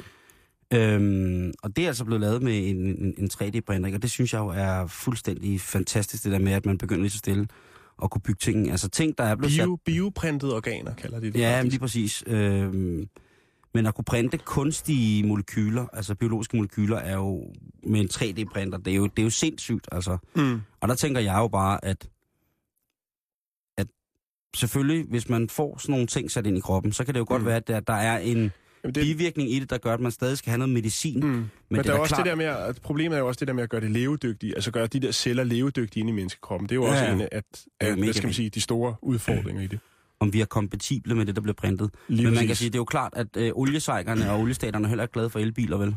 Øhm, og det er altså blevet lavet med en, en, en 3D-printer, ikke? og det synes jeg jo er fuldstændig fantastisk, det der med, at man begynder lige så stille at kunne bygge ting. Altså ting, der er blevet Bio, bioprintede organer, kalder de det. sat... Ja, men faktisk. lige præcis. Øhm, men at kunne printe kunstige molekyler, altså biologiske molekyler, er jo med en 3D-printer, det er jo, det er jo sindssygt, altså. Mm. Og der tænker jeg jo bare, at, at selvfølgelig, hvis man får sådan nogle ting sat ind i kroppen, så kan det jo godt Mm. være, at der, der er en Jamen, det... bivirkning i det, der gør, at man stadig skal have noget medicin. Mm. Men, Men, det der er er også klart, det der med, at problemet er jo også det der med at gøre det levedygtige, altså gøre de der celler levedygtige inde i menneskekroppen. Det er jo Ja, også ja. en af, at, at, hvad skal man sige, de store udfordringer i det. Om vi er kompatible med det, der bliver printet. Lige Men man kan sige, det er jo klart, at øh, oliesejkerne og oliestaterne er heller ikke glade for elbiler, vel?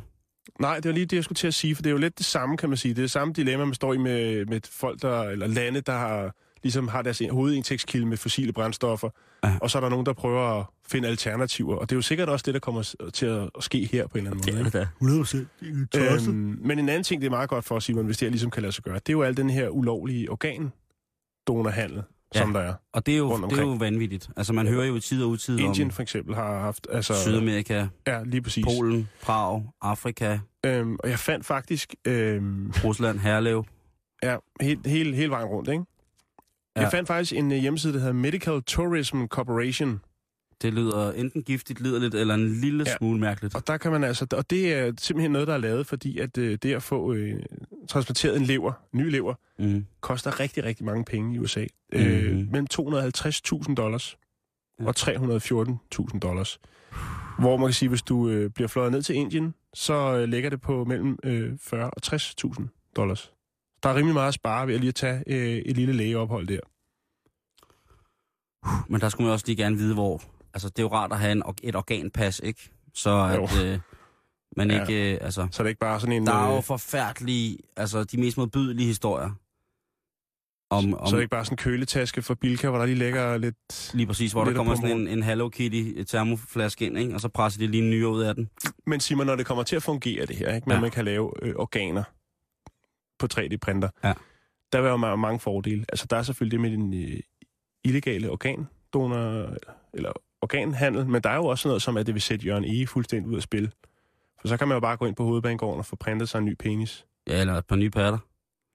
Nej, det var lige det, jeg skulle til at sige, for det er jo lidt det samme, kan man sige. Det er det samme dilemma, man står i med, med folk, der, eller lande, der har, ligesom har deres hovedindtægtskilde med fossile brændstoffer, Ja. og så er der nogen, der prøver at finde alternativer, og det er jo sikkert også det, der kommer til at ske her på en eller anden måde. ikke? da. 100 Øhm, men en anden ting, det er meget godt for, Simon, hvis det her ligesom kan lade sig gøre, det er jo al den her ulovlige organdonorhandel, Ja. som der er. Og det er, jo, det er jo vanvittigt. Altså, man hører jo i tid og utid Indien om for eksempel har haft... Altså, Sydamerika, Ja, lige præcis. Polen, Prag, Afrika, Øhm, og jeg fandt faktisk øhm, Rusland, Herlev. ja, helt, hele, hele vejen rundt, ikke? Ja. Jeg fandt faktisk en uh, hjemmeside, der hedder Medical Tourism Corporation. Det lyder enten giftigt, liderligt, eller en lille Ja. smule mærkeligt. Og der kan man altså... Og det er simpelthen noget, der er lavet, fordi at øh, det at få øh, transporteret en lever, ny lever, Mm. koster rigtig, rigtig mange penge i USA. Mhm. Øh, mellem 250.000 dollars Ja. og 314.000 dollars. Hvor man kan sige, hvis du øh, bliver fløjet ned til Indien, så øh, ligger det på mellem øh, 40 og 60.000 dollars. Der er rimelig meget at spare ved at lige tage øh, et lille lægeophold der. Men der skulle man også lige gerne vide, hvor... Altså, det er jo rart at have en, et organpas, ikke? Så at øh, man Ja. ikke... Øh, altså, Så er det ikke bare sådan en... der er jo øh, forfærdelige... Altså, de mest modbydelige historier. Om, om så er det ikke bare sådan en køletaske for Bilka, hvor der lige ligger lidt... lige præcis, hvor der kommer sådan en, en Hello Kitty termoflaske ind, ikke? Og så presser de lige en nyere ud af den. Men Simon, når det kommer til at fungere det her, ikke? Men Ja. man kan lave øh, organer på 3D-printer, Ja. der vil jo ma- mange fordele. Altså, der er selvfølgelig det med den øh, illegale organdonor, eller organhandel, men der er jo også noget som, at det vil sætte Jørgen E. fuldstændig ud af spil. For så kan man jo bare gå ind på hovedbanegården og få printet sig en ny penis. Ja, eller et par nye patter.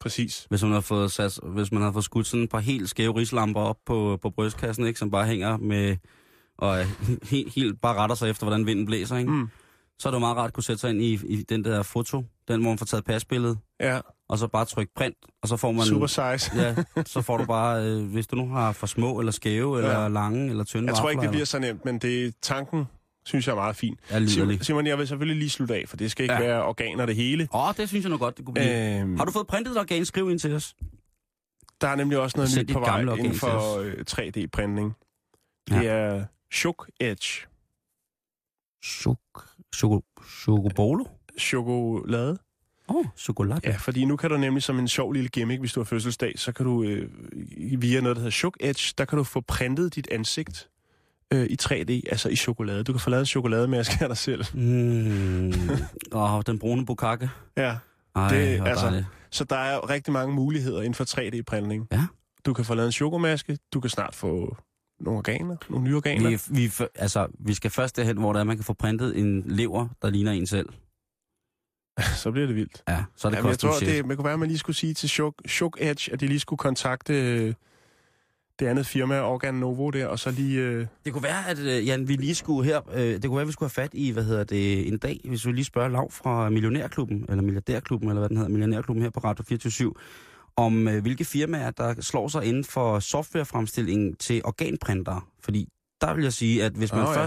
Præcis. Hvis man har fået, sat, hvis man har fået skudt sådan et par helt skæve rislamper op på, på brystkassen, ikke? Som bare hænger med... Og helt, helt bare retter sig efter, hvordan vinden blæser, ikke? Mm. Så er det jo meget rart at kunne sætte sig ind i, i den der foto. Den, hvor man får taget pasbilledet. Ja, Og så bare trykke print. Og så får man... super size. Ja, så får du bare, øh, hvis du nu har for små, eller skæve, eller Ja. lange, eller tynde Jeg tror ikke, det bliver så nemt, men det tanken synes jeg er meget fin. eller- Er Simon, jeg vil selvfølgelig lige slutte af, for det skal ikke ja. Ja. være organer det hele. Åh, oh, det synes jeg nu godt, det kunne blive. Øhm, Har du fået printet et organ? Skriv ind til os. Der er nemlig også noget nyt på vej inden for øh, 3D-printning. Det Ja. er Shook Edge. Chok, choko, chokobolo? Chokolade. Åh, oh, chokolade. Ja, fordi nu kan du nemlig som en sjov lille gimmick, hvis du har fødselsdag, så kan du øh, via noget, der hedder Shook Edge, der kan du få printet dit ansigt øh, i 3D, altså i chokolade. Du kan få lavet en chokolademaske af dig selv. Mm. Åh, den brune bukakke. Ja. Ej, Det- altså-. Så der er rigtig mange muligheder inden for 3D-printning. Ja. Du kan få lavet en chokomaske, du kan snart få nogle organer, nogle nye organer. Vi, vi, altså, vi skal først derhen, hvor der er, man kan få printet en lever, der ligner en selv. Så bliver det vildt. Ja, så er det Jamen, jeg tror, shit. det, man kunne være, at man lige skulle sige til Shook, Shook Edge, at de lige skulle kontakte øh, det andet firma, Organ Novo der, og så lige... Øh, Det kunne være, at øh, Jan, vi lige skulle her, øh, det kunne være, at vi skulle have fat i, hvad hedder det, en dag, hvis vi lige spørger Lav fra Millionærklubben, eller Milliardærklubben, eller hvad den hedder, Millionærklubben her på Radio 24 om øh, hvilke firmaer, der slår sig inden for softwarefremstilling til organprintere. Fordi der vil jeg sige, at hvis man oh, ja. ja.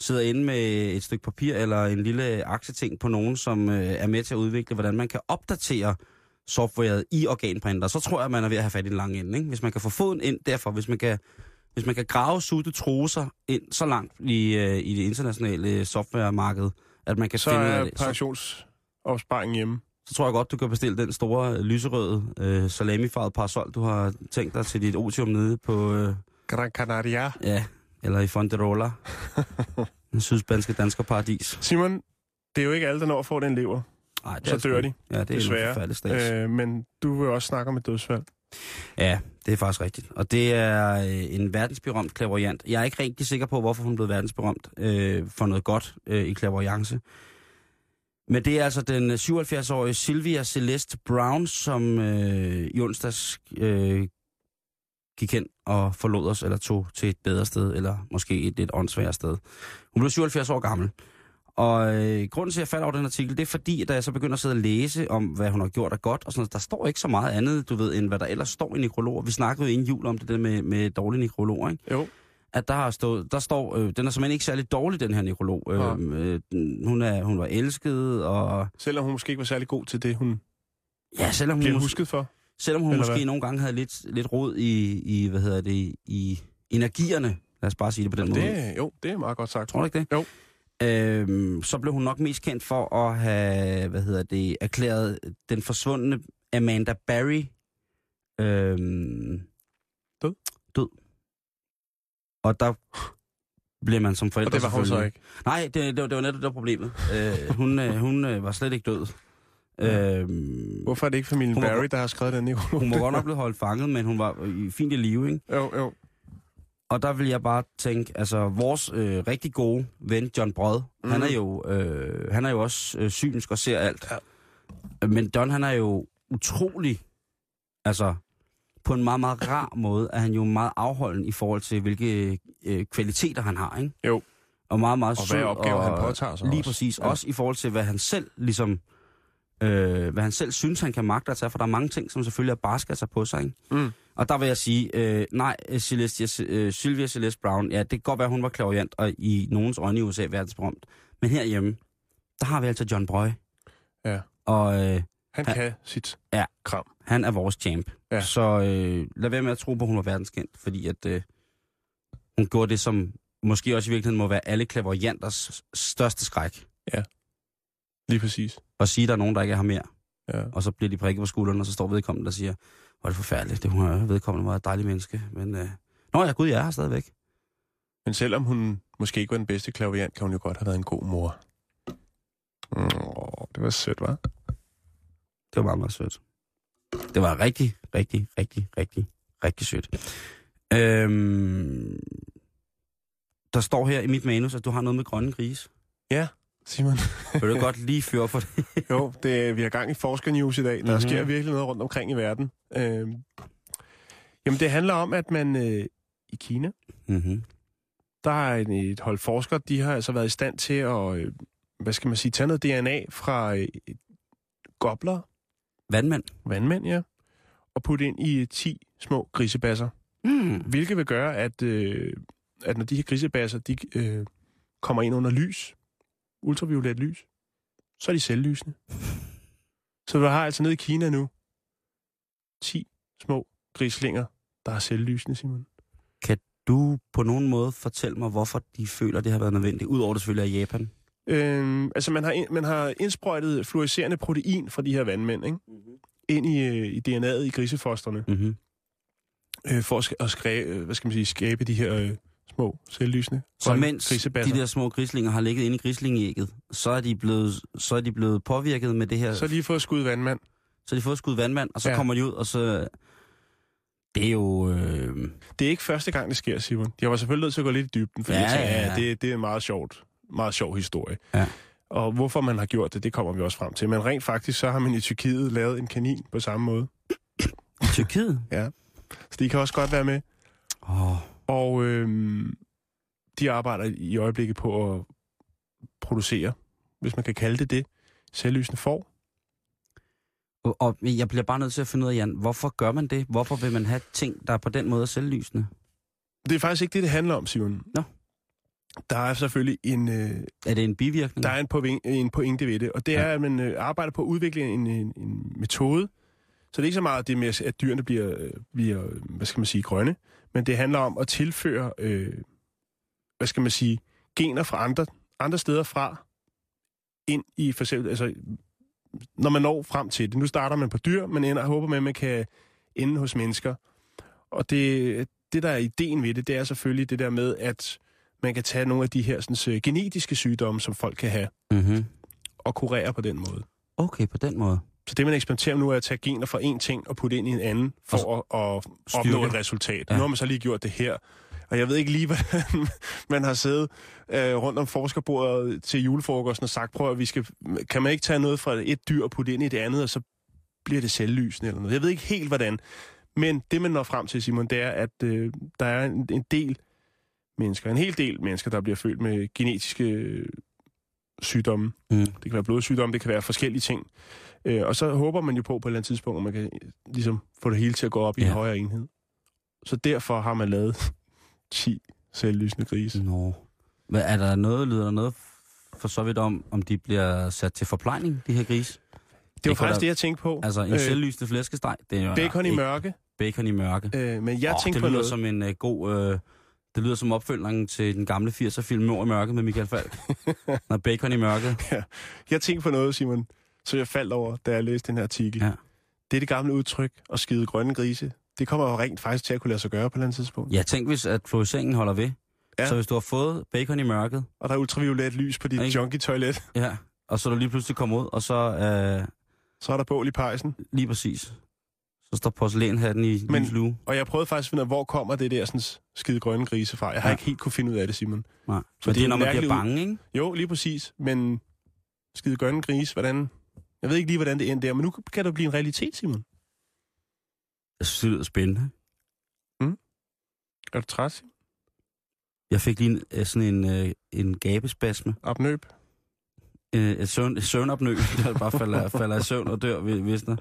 Sidder inde med et stykke papir eller en lille aktieting på nogen, som øh, er med til at udvikle, hvordan man kan opdatere softwaret i organprinter, så tror jeg, man er ved at have fat i den lange ende. Ikke? Hvis man kan få foden ind derfor, hvis man kan, hvis man kan grave sutte troser ind så langt i, øh, i det internationale softwaremarked, at man kan så finde ud af er det, så, pensionsopsparingen hjemme. så tror jeg godt, du kan bestille den store øh, lyserøde øh, salamifarvede parasol, du har tænkt dig til dit otium nede på, øh, Gran Canaria. ja, eller i Fonderola, den sydspanske dansker paradis. Simon, det er jo ikke alle, der når at få den lever, Ej, det så er sgu- dør de, Ja, det er desværre. øh, men du vil også snakke om et dødsfald. Ja, det er faktisk rigtigt. Og det er øh, en verdensberømt klaverjant. Jeg er ikke rigtig sikker på, hvorfor hun blev verdensberømt øh, for noget godt øh, i klaverjance. Men det er altså den 77-årige Sylvia Celeste Brown, som øh, i onsdags øh, gik hen og forlod os, eller tog til et bedre sted, eller måske et lidt åndssværere sted. Hun blev 77 år gammel. Og øh, grunden til, at jeg falder over den artikel, det er fordi, da jeg så begynder at sidde og læse om, hvad hun har gjort af godt, og sådan noget, der står ikke så meget andet, du ved, end hvad der ellers står i nekrologer. Vi snakkede jo inden jul om det der med, med dårlige nekrologer, ikke? Jo. At der har stået, der står, øh, den er simpelthen ikke særlig dårlig, den her nekrolog. Ja. Øh, øh, hun, er, hun var elsket, og Selvom hun måske ikke var særlig god til det, hun ja, selvom hun, bliver husket for. Selvom hun Eller måske hvad? nogle gange havde lidt, lidt råd i, i, hvad hedder det, i energierne, lad os bare sige det på den måde. Det, jo, det er meget godt sagt. Tror du ikke det? Jo. Øhm, så blev hun nok mest kendt for at have, hvad hedder det, erklæret den forsvundne Amanda Barry øhm, Død? Død. Og der blev man som forældre Og det var hun så ikke. Nej, det, det, var- det var netop det var problemet. øh, hun øh, hun øh, var slet ikke død. Øhm, Hvorfor er det ikke familien Hun var Barry, der har skrevet den nekrolog? hun var godt nok blevet holdt fanget, men hun var i fint i live, ikke? Jo, jo. Og der vil jeg bare tænke, altså vores øh, rigtig gode ven, John Brod, mm. Mhm. han, er jo, øh, han er jo også øh, synsk og ser alt. Ja. Men John, han er jo utrolig, altså på en meget, meget rar måde, er han jo meget afholden i forhold til, hvilke øh, kvaliteter han har, ikke? Jo. Og meget, meget Og sød. hvad opgaver og, han påtager sig Lige også. præcis. Ja. Ja. Også i forhold til, hvad han selv ligesom... Øh, hvad han selv synes, han kan magte at tage, for der er mange ting, som selvfølgelig er barske at tage på sig, ikke? Mm. Og der vil jeg sige, øh, nej, Celestia, øh, Sylvia Celeste Brown, ja, det kan godt være, hun var klaverjant, og i nogens øjne i USA verdensberømt. Men herhjemme, der har vi altså John Brøy. Ja. Og øh, Han Ja. kan sit Ja. kram. han er vores champ. Ja. Så øh, lad være med at tro på, at hun var verdenskendt, fordi at øh, hun gjorde det, som måske også i virkeligheden må være alle klaverjanters største skræk. Lige præcis. At sige, at der er nogen, der ikke er her mere. Ja. Og så bliver de prikket på skulderen, og så står vedkommende og siger, hvor er det forfærdeligt, det hun er vedkommende var et dejligt menneske. Men, øh, Nå ja, gud, jeg er her stadigvæk. Men selvom hun måske ikke var den bedste klaviant, kan hun jo godt have været en god mor. Mm, det var sødt, var? Det var meget, meget sødt. Det var rigtig, rigtig, rigtig, rigtig, rigtig sødt. Øhm, der står her i mit manus, at du har noget med grønne grise. Simon? Vil du godt lige føre for det? Jo, det, vi har gang i Forskernews i dag. Der Mhm. mm-hmm. sker virkelig noget rundt omkring i verden. Øh, jamen, det handler om, at man øh, i Kina, Mm-hmm. der er en, et hold forskere, de har altså været i stand til at, øh, hvad skal man sige, tage noget DNA fra øh, gobler, Vandmand. vandmænd, ja, og putte ind i 10 små grisebasser. Mm. Hvilket vil gøre, at, øh, at når de her grisebasser, de øh, kommer ind under lys, ultraviolet lys, så er de selvlysende. Så du har altså nede i Kina nu 10 små grislinger, der er selvlysende, Simon. Du på nogen måde fortælle mig, hvorfor de føler, det har været nødvendigt, udover det selvfølgelig er Japan. Øh, altså, man har, ind- man har indsprøjtet fluorescerende protein fra de her vandmænd, ikke? Mhm. ind i, øh, i DNA'et i grisefosterne, Mm-hmm. øh, for at, at skræ, øh, hvad skal man sige, skabe de her øh, små selvlysende Så mens grisebasser. de der små grislinger har ligget inde i grislingeægget, så er de blevet, så er de blevet påvirket med det her. Så har de lige fået skud vandmand. så har de fået skud vandmand, og så Ja. ja. kommer de ud, og så... Det er jo... Øh, Det er ikke første gang, det sker, Simon. Jeg var selvfølgelig nødt til at gå lidt i dybden, for ja, Ja, jeg tænker, ja, ja, ja. det, det er en meget sjovt, meget sjov historie. Ja. Og hvorfor man har gjort det, det kommer vi også frem til. Men rent faktisk, så har man i Tyrkiet lavet en kanin på samme måde. Tyrkiet? Så de kan også godt være med. Åh, oh, Og øhm, de arbejder i øjeblikket på at producere, hvis man kan kalde det det, selvlysende får. og, og jeg bliver bare nødt til at finde ud af, Jan, hvorfor gør man det? Hvorfor vil man have ting, der er på den måde er selvlysende? Det er faktisk ikke det, det handler om, Simon. Nå. Der er selvfølgelig en, øh, Er det en bivirkning? der er en, pointe, en pointe ved det, og det Ja. er, at man øh, arbejder på at udvikle en, en, en metode, så det er ikke så meget det med, at dyrene bliver, øh, bliver, hvad skal man sige, grønne, men det handler om at tilføre, øh, hvad skal man sige, gener fra andre, andre steder fra, ind i for eksempel, altså, når man når frem til det. Nu starter man på dyr, men ender, håber man, at man kan ende hos mennesker. Og det, det, der er ideen ved det, det er selvfølgelig det der med, at man kan tage nogle af de her sådan, så, genetiske sygdomme, som folk kan have, Mm-hmm. og kurere på den måde. Okay, på den måde. Så det, man eksperimenterer nu, er at tage gener fra en ting og putte ind i en anden, for at, at opnå et resultat. Ja. Nu har man så lige gjort det her. Og jeg ved ikke lige, hvordan man har siddet øh, rundt om forskerbordet til julefrokosten og sagt, prøv at vi skal, kan man ikke tage noget fra et dyr og putte ind i det andet, og så bliver det selvlysende eller noget. Jeg ved ikke helt, hvordan. Men det, man når frem til, Simon, det er, at øh, der er en, en del mennesker, en hel del mennesker, der bliver født med genetiske sygdomme. Mm. Det kan være blodsygdomme, det kan være forskellige ting. Øh, og så håber man jo på på et eller andet tidspunkt, at man kan øh, ligesom få det hele til at gå op i Ja. en højere enhed. Så derfor har man lavet 10 selvlysende grise. Nå. Hvad, er der noget, lyder der noget for så vidt om, om de bliver sat til forplejning, de her grise? Det var faktisk da- det, jeg tænkte på. Altså en øh, selvlysende flæskesteg, det er jo Bacon i mørke. bacon i mørke. Øh, men jeg Åh, tænkte på noget. som en uh, god... Uh, det lyder som opfølgningen til den gamle 80'er-film Mord i mørke med Michael Falk. Når bacon i mørket. Jeg tænkte på noget, Simon, som jeg faldt over, da jeg læste den her artikel. Ja. Det er det gamle udtryk, at skide grønne grise. Det kommer jo rent faktisk til at kunne lade sig gøre på et eller andet tidspunkt. Ja, tænk hvis, at fluoresceringen holder ved. Ja. Ja. Så hvis du har fået bacon i mørket, Og der er ultraviolet lys på dit junkie-toilet. ja, og så du lige pludselig kommer ud, og så uh, Så er der bål i pejsen. lige præcis, så står porcelænshatten i Men- lue. Og jeg prøvede faktisk at finde ud af, hvor kommer det der sådan, skide grønne grise fra. Jeg har Ja. ikke helt kunne finde ud af det, Simon. Nej. For det er, når man bliver ud. bange, ikke? Jo, lige præcis. Men skide grønne grise, hvordan... Jeg ved ikke lige, hvordan det endte der, men nu kan det blive en realitet, Simon. Jeg synes, det lyder spændende. Er du træt, Simon? Jeg fik lige en, øh, sådan en, øh, en gabespasme. Opnøb? Øh, et, søvn, søvnopnø, der bare falder, falder i søvn og dør, vi- visner.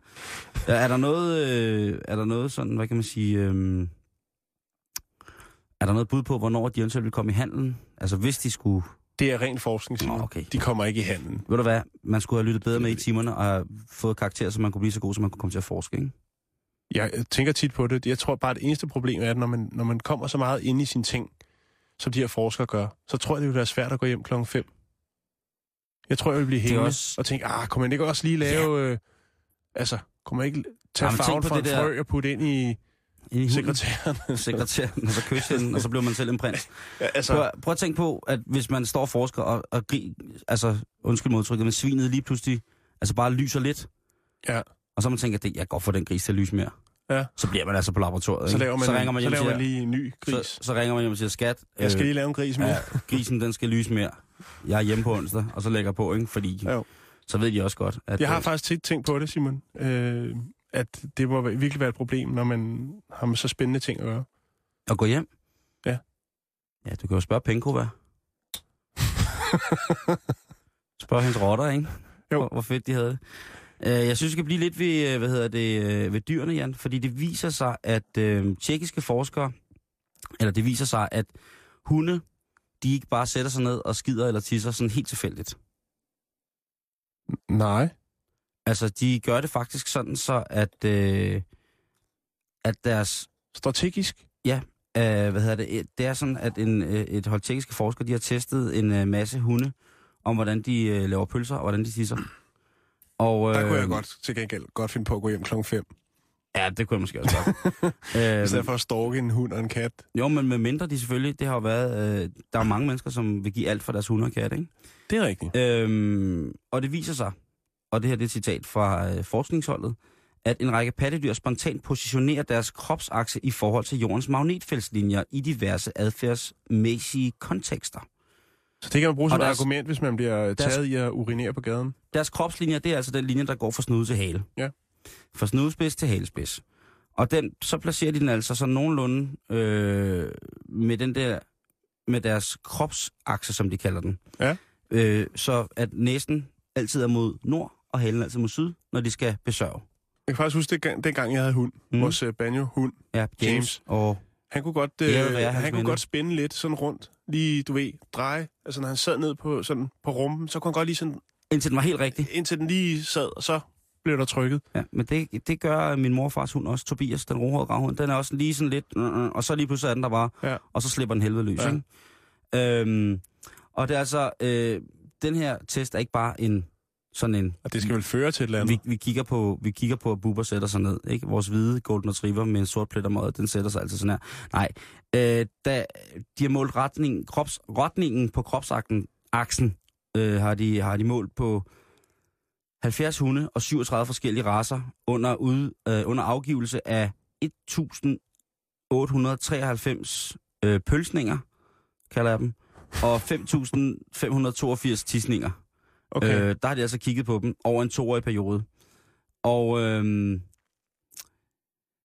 Er der noget, øh, er der noget sådan, hvad kan man sige, øh, er der noget bud på, hvornår de eventuelt vil komme i handelen? Altså hvis de skulle, Det er ren forskning, Simon. Okay. De kommer ikke i handen. ved du hvad, man skulle have lyttet bedre med i timerne og fået karakterer, så man kunne blive så god, så man kunne komme til at forske, ikke? Jeg tænker tit på det. Jeg tror bare, at det eneste problem er, at når man, når man kommer så meget ind i sine ting, som de her forskere gør, så tror jeg, det vil være svært at gå hjem klokken 5. Jeg tror, jeg vil blive hængende også- og tænke, ah, kunne man ikke også lige lave... Øh, altså, kunne man ikke tage Jamen, farven fra en der- frø og putte ind i i sekretæren? sekretæren, og så kysse hende, og så bliver man selv en prins. ja, altså, Prøv, prøv at tænke på, at hvis man står og forsker, og, og gri, altså, undskyld modtrykket, men svinet lige pludselig, altså bare lyser lidt, ja, og så man tænker, at det, jeg går for den gris til at lyse mere. Ja. Så bliver man altså på laboratoriet. så laver man, så ringer man så hjem laver og man siger, lige en ny gris. så, så ringer man hjem og siger, skat, jeg skal lige lave en gris med. ja, grisen den skal lyse mere. Jeg er hjemme på onsdag, og så lægger på, ikke? Fordi Jo. så ved de også godt, at... Jeg har øh, faktisk tit tænkt på det, Simon. Øh, at det må virkelig være et problem, når man har med så spændende ting at gøre. At gå hjem? Ja. Ja, du kan jo spørge Penko, hvad? Spørg hendes rotter, ikke? Jo. Hvor, hvor fedt de havde det. Øh, Jeg synes, vi skal blive lidt ved, øh, hvad hedder det, øh, ved dyrene, Jan, fordi det viser sig, at øh, tjekkiske forskere, eller det viser sig, at hunde, de ikke bare sætter sig ned og skider eller tisser sådan helt tilfældigt. Nej. Altså, de gør det faktisk sådan så, at, øh, at deres Strategisk? Øh, hvad hedder det? Det er sådan, at en, et hold tjekkiske forskere, de har testet en øh, masse hunde, om hvordan de øh, laver pølser og hvordan de tisser. Og, Der kunne jeg øh, godt til gengæld godt finde på at gå hjem klokken 5. Ja, det kunne jeg måske også godt. I stedet øhm, for at stalke en hund og en kat. jo, men med mindre de selvfølgelig, det har jo været, øh, der er mange mennesker, som vil give alt for deres hunde og katte, ikke? Det er rigtigt. Øhm, og det viser sig, og det her det er et citat fra øh, forskningsholdet, at en række pattedyr spontant positionerer deres kropsakse i forhold til jordens magnetfeltslinjer i diverse adfærdsmæssige kontekster. Så det kan man bruge Og som et deres- argument, hvis man bliver deres- taget i at urinere på gaden. Deres kropslinjer, det er altså den linje, der går fra snude til hale. Ja. Fra snudespids til halespids. Og den, så placerer de den altså så nogenlunde øh, med den der, med deres kropsakse, som de kalder den. Ja. Øh, så at næsen altid er mod nord, og halen altid mod syd, når de skal besørge. Jeg kan faktisk huske, det gang, dengang jeg havde hund. Mm. Vores uh, banjo-hund. Ja, James. James. Og Han kunne godt, øh, hans han kunne godt spænde lidt sådan rundt. Lige, du ved, dreje. Altså, når han sad ned på, sådan, på rumpen, så kunne han godt lige sådan, indtil den var helt rigtig. indtil den lige sad, og så blev der trykket. Ja, men det, det gør min morfars hund også, Tobias, den rohårede gravhund. Den er også lige sådan lidt, øh, øh, og så lige pludselig er den der bare, Ja. og så slipper den helvede løs, Ja. ikke? Øhm, og det er altså, øh, den her test er ikke bare en, sådan en, Og det skal vel føre til et eller andet. vi, vi, kigger på, vi kigger på, at Bubber sætter sig ned, ikke? Vores hvide Golden Retriever med en sort plet om øjet, den sætter sig altså sådan her. Nej, øh, da de har målt retning, krops, retningen på kropsaksen, aksen, øh, har, de, har de målt på 70 hunde og 37 forskellige raser under, ud, øh, under afgivelse af 1893 øh, pølsninger, kalder jeg dem, og 5582 tisninger. Okay. Øh, der har de altså kigget på dem over en toårig periode. Og øh,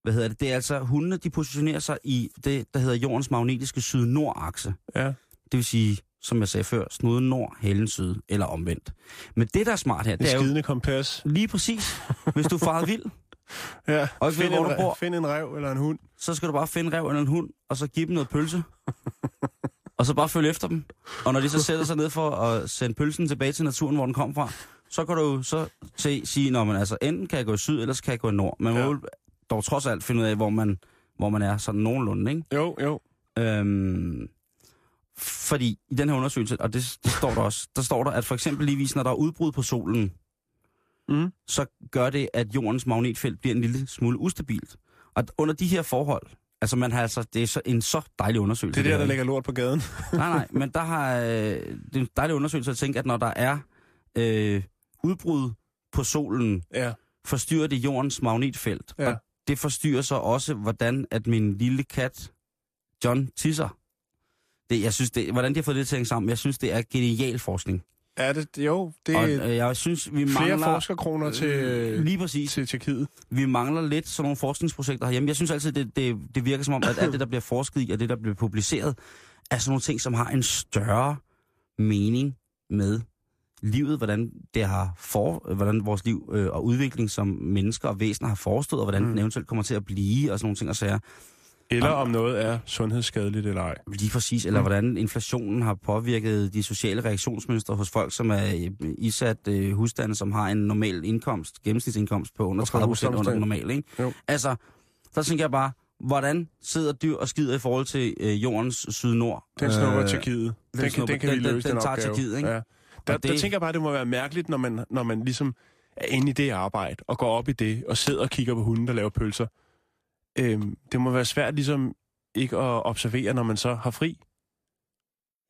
hvad hedder det? Det er altså, hundene de positionerer sig i det, der hedder jordens magnetiske syd-nord-akse. ja. Det vil sige, som jeg sagde før, snuden nord, halen syd, eller omvendt. Men det, der er smart her, Det det er jo skidende kompas. lige præcis, hvis du er faret vild, Ja. Og ikke ved, find, hvor en, du bor. find en rev eller en hund. så skal du bare finde en rev eller en hund, og så give dem noget pølse. Og så bare følge efter dem. Og når de så sætter sig ned for at sende pølsen tilbage til naturen, hvor den kom fra, så kan du så se, sige, når man altså enten kan jeg gå i syd, eller kan jeg gå i nord. Man må Ja. jo dog trods alt finde ud af, hvor man, hvor man er sådan nogenlunde, ikke? Jo, jo. Øhm, fordi i den her undersøgelse, og det, det står der også, der står der, at for eksempel lige når der er udbrud på solen, Mm. så gør det, at jordens magnetfelt bliver en lille smule ustabilt. Og under de her forhold, altså man har altså, det er så en så dejlig undersøgelse. Det er der, der ligger lort på gaden. Nej, nej, men der har, øh, det er en dejlig undersøgelse at tænke, at når der er øh, udbrud på solen, Ja. forstyrrer det jordens magnetfelt. Ja. Og det forstyrrer så også, hvordan at min lille kat, John, tisser. Det, jeg synes, det, hvordan de har fået det til at hænge sammen, jeg synes, det er genial forskning. Er det? Jo, det Og øh, jeg synes, vi flere mangler... forskerkroner til, Lige præcis. til Tjekkiet. Vi mangler lidt sådan nogle forskningsprojekter herhjemme. Jeg synes altid, det, det, det virker som om, at alt det, der bliver forsket i, og det, der bliver publiceret, er sådan nogle ting, som har en større mening med livet, hvordan det har for, hvordan vores liv øh, og udvikling som mennesker og væsener har forestået, og hvordan. Mm. den eventuelt kommer til at blive, og sådan nogle ting og sager. Eller om noget er sundhedsskadeligt eller ej. Lige præcis, eller Mm. hvordan inflationen har påvirket de sociale reaktionsmønstre hos folk, som er øh, isat øh, husstande, som har en normal indkomst, gennemsnitsindkomst på under Og fra 30 procent under den normale. Ikke? Jo. Altså, der tænker jeg bare, hvordan sidder dyr og skider i forhold til øh, jordens syd-nord? Den snupper Øh, Tjekkiet. Den, kan, snupper- den kan vi den- den- løse, den, den tager opgave. Tjekkiet, ikke? Ja. Der, det... der tænker jeg bare, det må være mærkeligt, når man, når man ligesom er inde i det arbejde, og går op i det, og sidder og kigger på hunden, der laver pølser. Øhm, det må være svært ligesom ikke at observere, når man så har fri.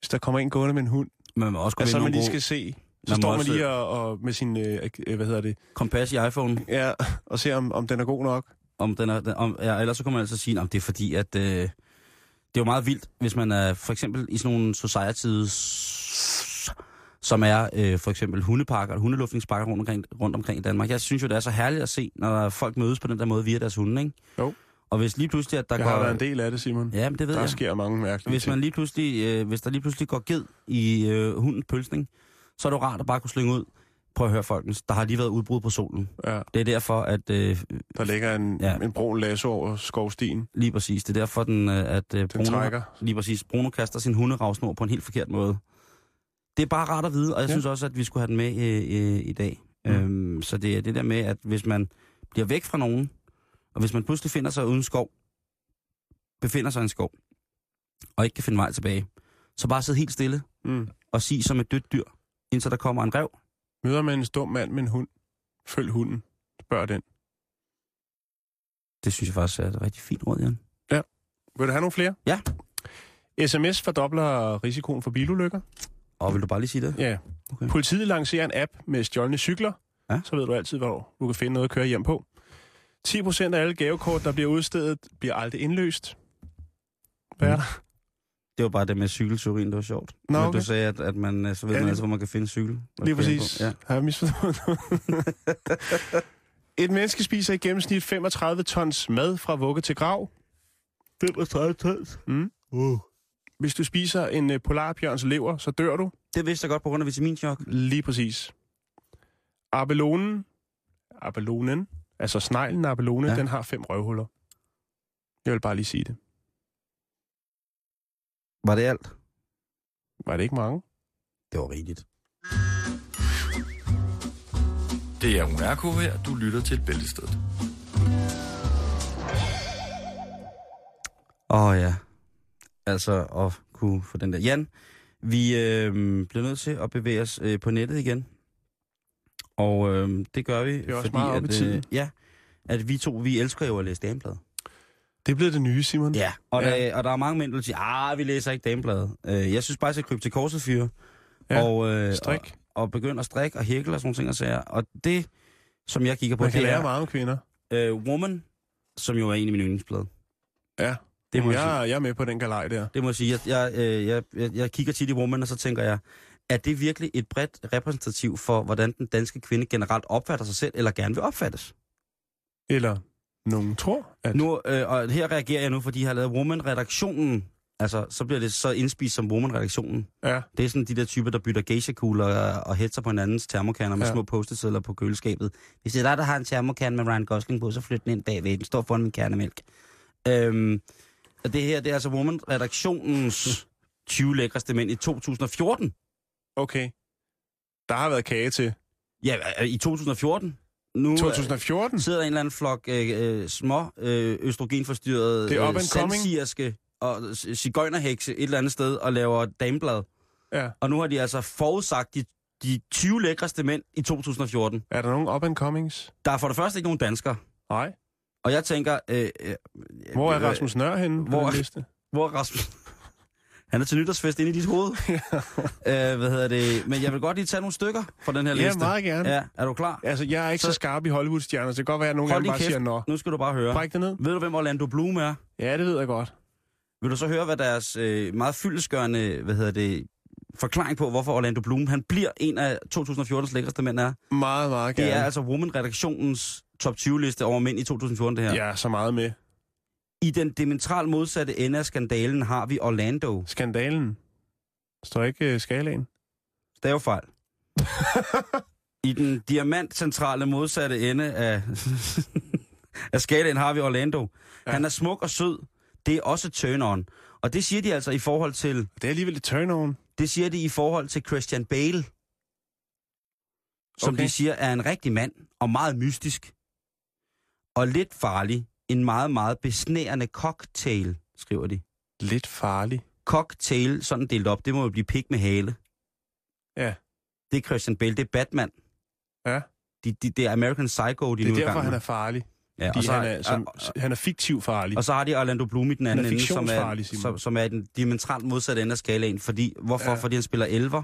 Hvis der kommer en gående med en hund, Man må også gå altså man lige skal se, så Man står man lige og, og med sin, øh, øh, hvad hedder det, kompas i iPhone, ja, og ser, om, om den er god nok. om den er, den, om, ja, ellers så kan man altså sige, at det er fordi, at øh, det er jo meget vildt, hvis man er for eksempel i sådan nogle societies, som er øh, for eksempel hundeparker, hundeluftningsparker rundt omkring, rundt omkring i Danmark. Jeg synes jo, det er så herligt at se, når folk mødes på den der måde via deres hunde, ikke? Jo. Og hvis lige pludselig, at der Jeg går... har været en del af det, Simon. Ja, men det ved Der jeg. sker mange mærkelige Hvis, man lige pludselig, øh, hvis der lige pludselig går ged i øh, hundens pølsning, så er det jo rart at bare kunne slynge ud. Prøv at høre, folkens. Der har lige været udbrud på solen. Ja, Det er derfor, at øh, der ligger en, ja. en brun lasso over skovstien. lige præcis, det er derfor, den, øh, at øh, Den Bruno, trækker. lige præcis, Bruno kaster sin hunderavsnor på en helt forkert måde. Det er bare rart at vide, og jeg Ja. synes også, at vi skulle have den med øh, øh, i dag. Mm. Øhm, så det er det der med, at hvis man bliver væk fra nogen, og hvis man pludselig finder sig uden skov, befinder sig i en skov, og ikke kan finde vej tilbage, så bare sidde helt stille Mm. og sige som et dødt dyr, indtil der kommer en rev. Møder man en stum mand med en hund, følg hunden. Spørg den. Det synes jeg faktisk er et rigtig fint råd, Jan. Vil du have nogle flere? Ja. SMS fordobler risikoen for bilulykker. Og vil du bare lige sige det? Ja. Okay. Politiet lancerer en app med stjålne cykler. Ja. Så ved du altid, hvor du kan finde noget at køre hjem på. 10 procent af alle gavekort, der bliver udstedet, bliver aldrig indløst. Hvad er der? Det var bare det med cykelteorien, det var sjovt. Nå, Men okay. Du sagde, at, at man, øh, så ved Ja, man altså, hvor man kan finde cykel. Lige præcis. på. Ja. Har jeg misforstået? Et menneske spiser i gennemsnit 35 tons mad fra vugge til grav. 35 tons. Mm. Uh. Hvis du spiser en uh, polarbjørns lever, så dør du. Det vidste jeg godt på grund af vitaminchok. Lige præcis. Abelonen, abelonen, altså sneglen abelone, Ja. den har fem røvhuller. Jeg vil bare lige sige det. Var det alt? Var det ikke mange? Det var rigtigt. Det er Mærko her. Du lytter til Bæltestedet. Åh oh, ja. Altså at kunne få den der. Jan, vi øh, bliver nødt til at bevæge os øh, på nettet igen. Og øh, det gør vi. Det er også meget op i at, tiden. ja, at vi to, vi elsker jo at læse dameblad. Det er blevet det nye, Simon. Ja, og, Ja. Der, og der er mange mænd, der siger, ah, vi læser ikke damebladet. Øh, jeg synes bare, jeg skal krybe til korset fyre. Ja, og, øh, Strik. Og, og begynde at strikke og hækle og sådan nogle ting og sager. Og det, som jeg kigger på, Man kan det lære er meget om kvinder. øh, Woman, som jo er en af mine yndlingsblade. Ja, Det må jeg, sige. jeg, jeg er med på den galej der. Det må jeg sige. Jeg, jeg, øh, jeg, jeg, jeg kigger tit i Woman, og så tænker jeg, er det virkelig et bredt repræsentativ for, hvordan den danske kvinde generelt opfatter sig selv, eller gerne vil opfattes? Eller nogen tror, at... Nu, øh, og her reagerer jeg nu, fordi jeg har lavet Woman-redaktionen. Altså, så bliver det så indspist som Woman-redaktionen. Ja, Det er sådan de der typer, der bytter geisha-kugler og, og hætter på hinandens termokanner med Ja. små post på køleskabet. Hvis det er dig, der har en termokan med Ryan Gosling på, så flyt den ind bagved. Den står foran min kernemælk. Øhm, og det her, det er altså Woman-redaktionens 20 lækreste mænd i 2014. okay. Der har været kage til. Ja, øh, i 2014. Nu øh, 2014? sidder der en eller anden flok øh, øh, små øh, østrogenforstyrrede Det er up øh, and og cigøjnerhekse et eller andet sted og laver dameblad. Ja. Og nu har de altså forudsagt de, de 20 lækreste mænd i 2014. Er der nogen up and comings? Der er for det første ikke nogen danskere. Nej. Og jeg tænker... Øh, øh, Hvor er øh, Rasmus Nør henne på hvor- den liste? Hvor er Rasmus? Han er til nytårsfest inde i dit hoved. øh, hvad hedder det? Men jeg vil godt lige tage nogle stykker fra den her Ja, liste. meget gerne. Ja, er du klar? Altså, jeg er ikke så, Så- skarp i Hollywood-stjerner, så det kan godt være, at nogle gange bare kæft. siger, nå, Nu skal du bare høre. bræk det ned. Ved du, hvem Orlando Bloom er? Ja, det ved jeg godt. Vil du så høre, hvad deres øh, meget fyldesgørende, hvad hedder det, forklaring på, hvorfor Orlando Bloom, han bliver en af 2014's lækreste mænd er? Meget, meget gerne. Det er altså Woman-redaktionens top 20-liste over mænd i 2014, det her. Er så meget med. I den diametralt modsatte ende af skandalen har vi Orlando. Skandalen. Står ikke uh, skalaen? Stavefejl. I den diamantcentrale modsatte ende af, af skalaen har vi Orlando. Ja. Han er smuk og sød. Det er også turn-on. Og det siger de altså i forhold til, Det er alligevel et turn-on. det siger de i forhold til Christian Bale. Som Okay. de siger er en rigtig mand og meget mystisk. Og lidt farlig. En meget, meget besnærende cocktail, skriver de. Lidt farlig. Cocktail, sådan delt op, det må jo blive pik med hale. Ja. Det er Christian Bale, det er Batman. Ja. De, de, det er American Psycho, de Det nu er i derfor, han er farlig. Ja, og, så, han er, som, og, han er fiktiv farlig. og så har de Orlando Bloom i den anden ende, som er, som, som er den diametralt modsatte ende af skalaen. Fordi, hvorfor? Ja. Fordi han spiller elver.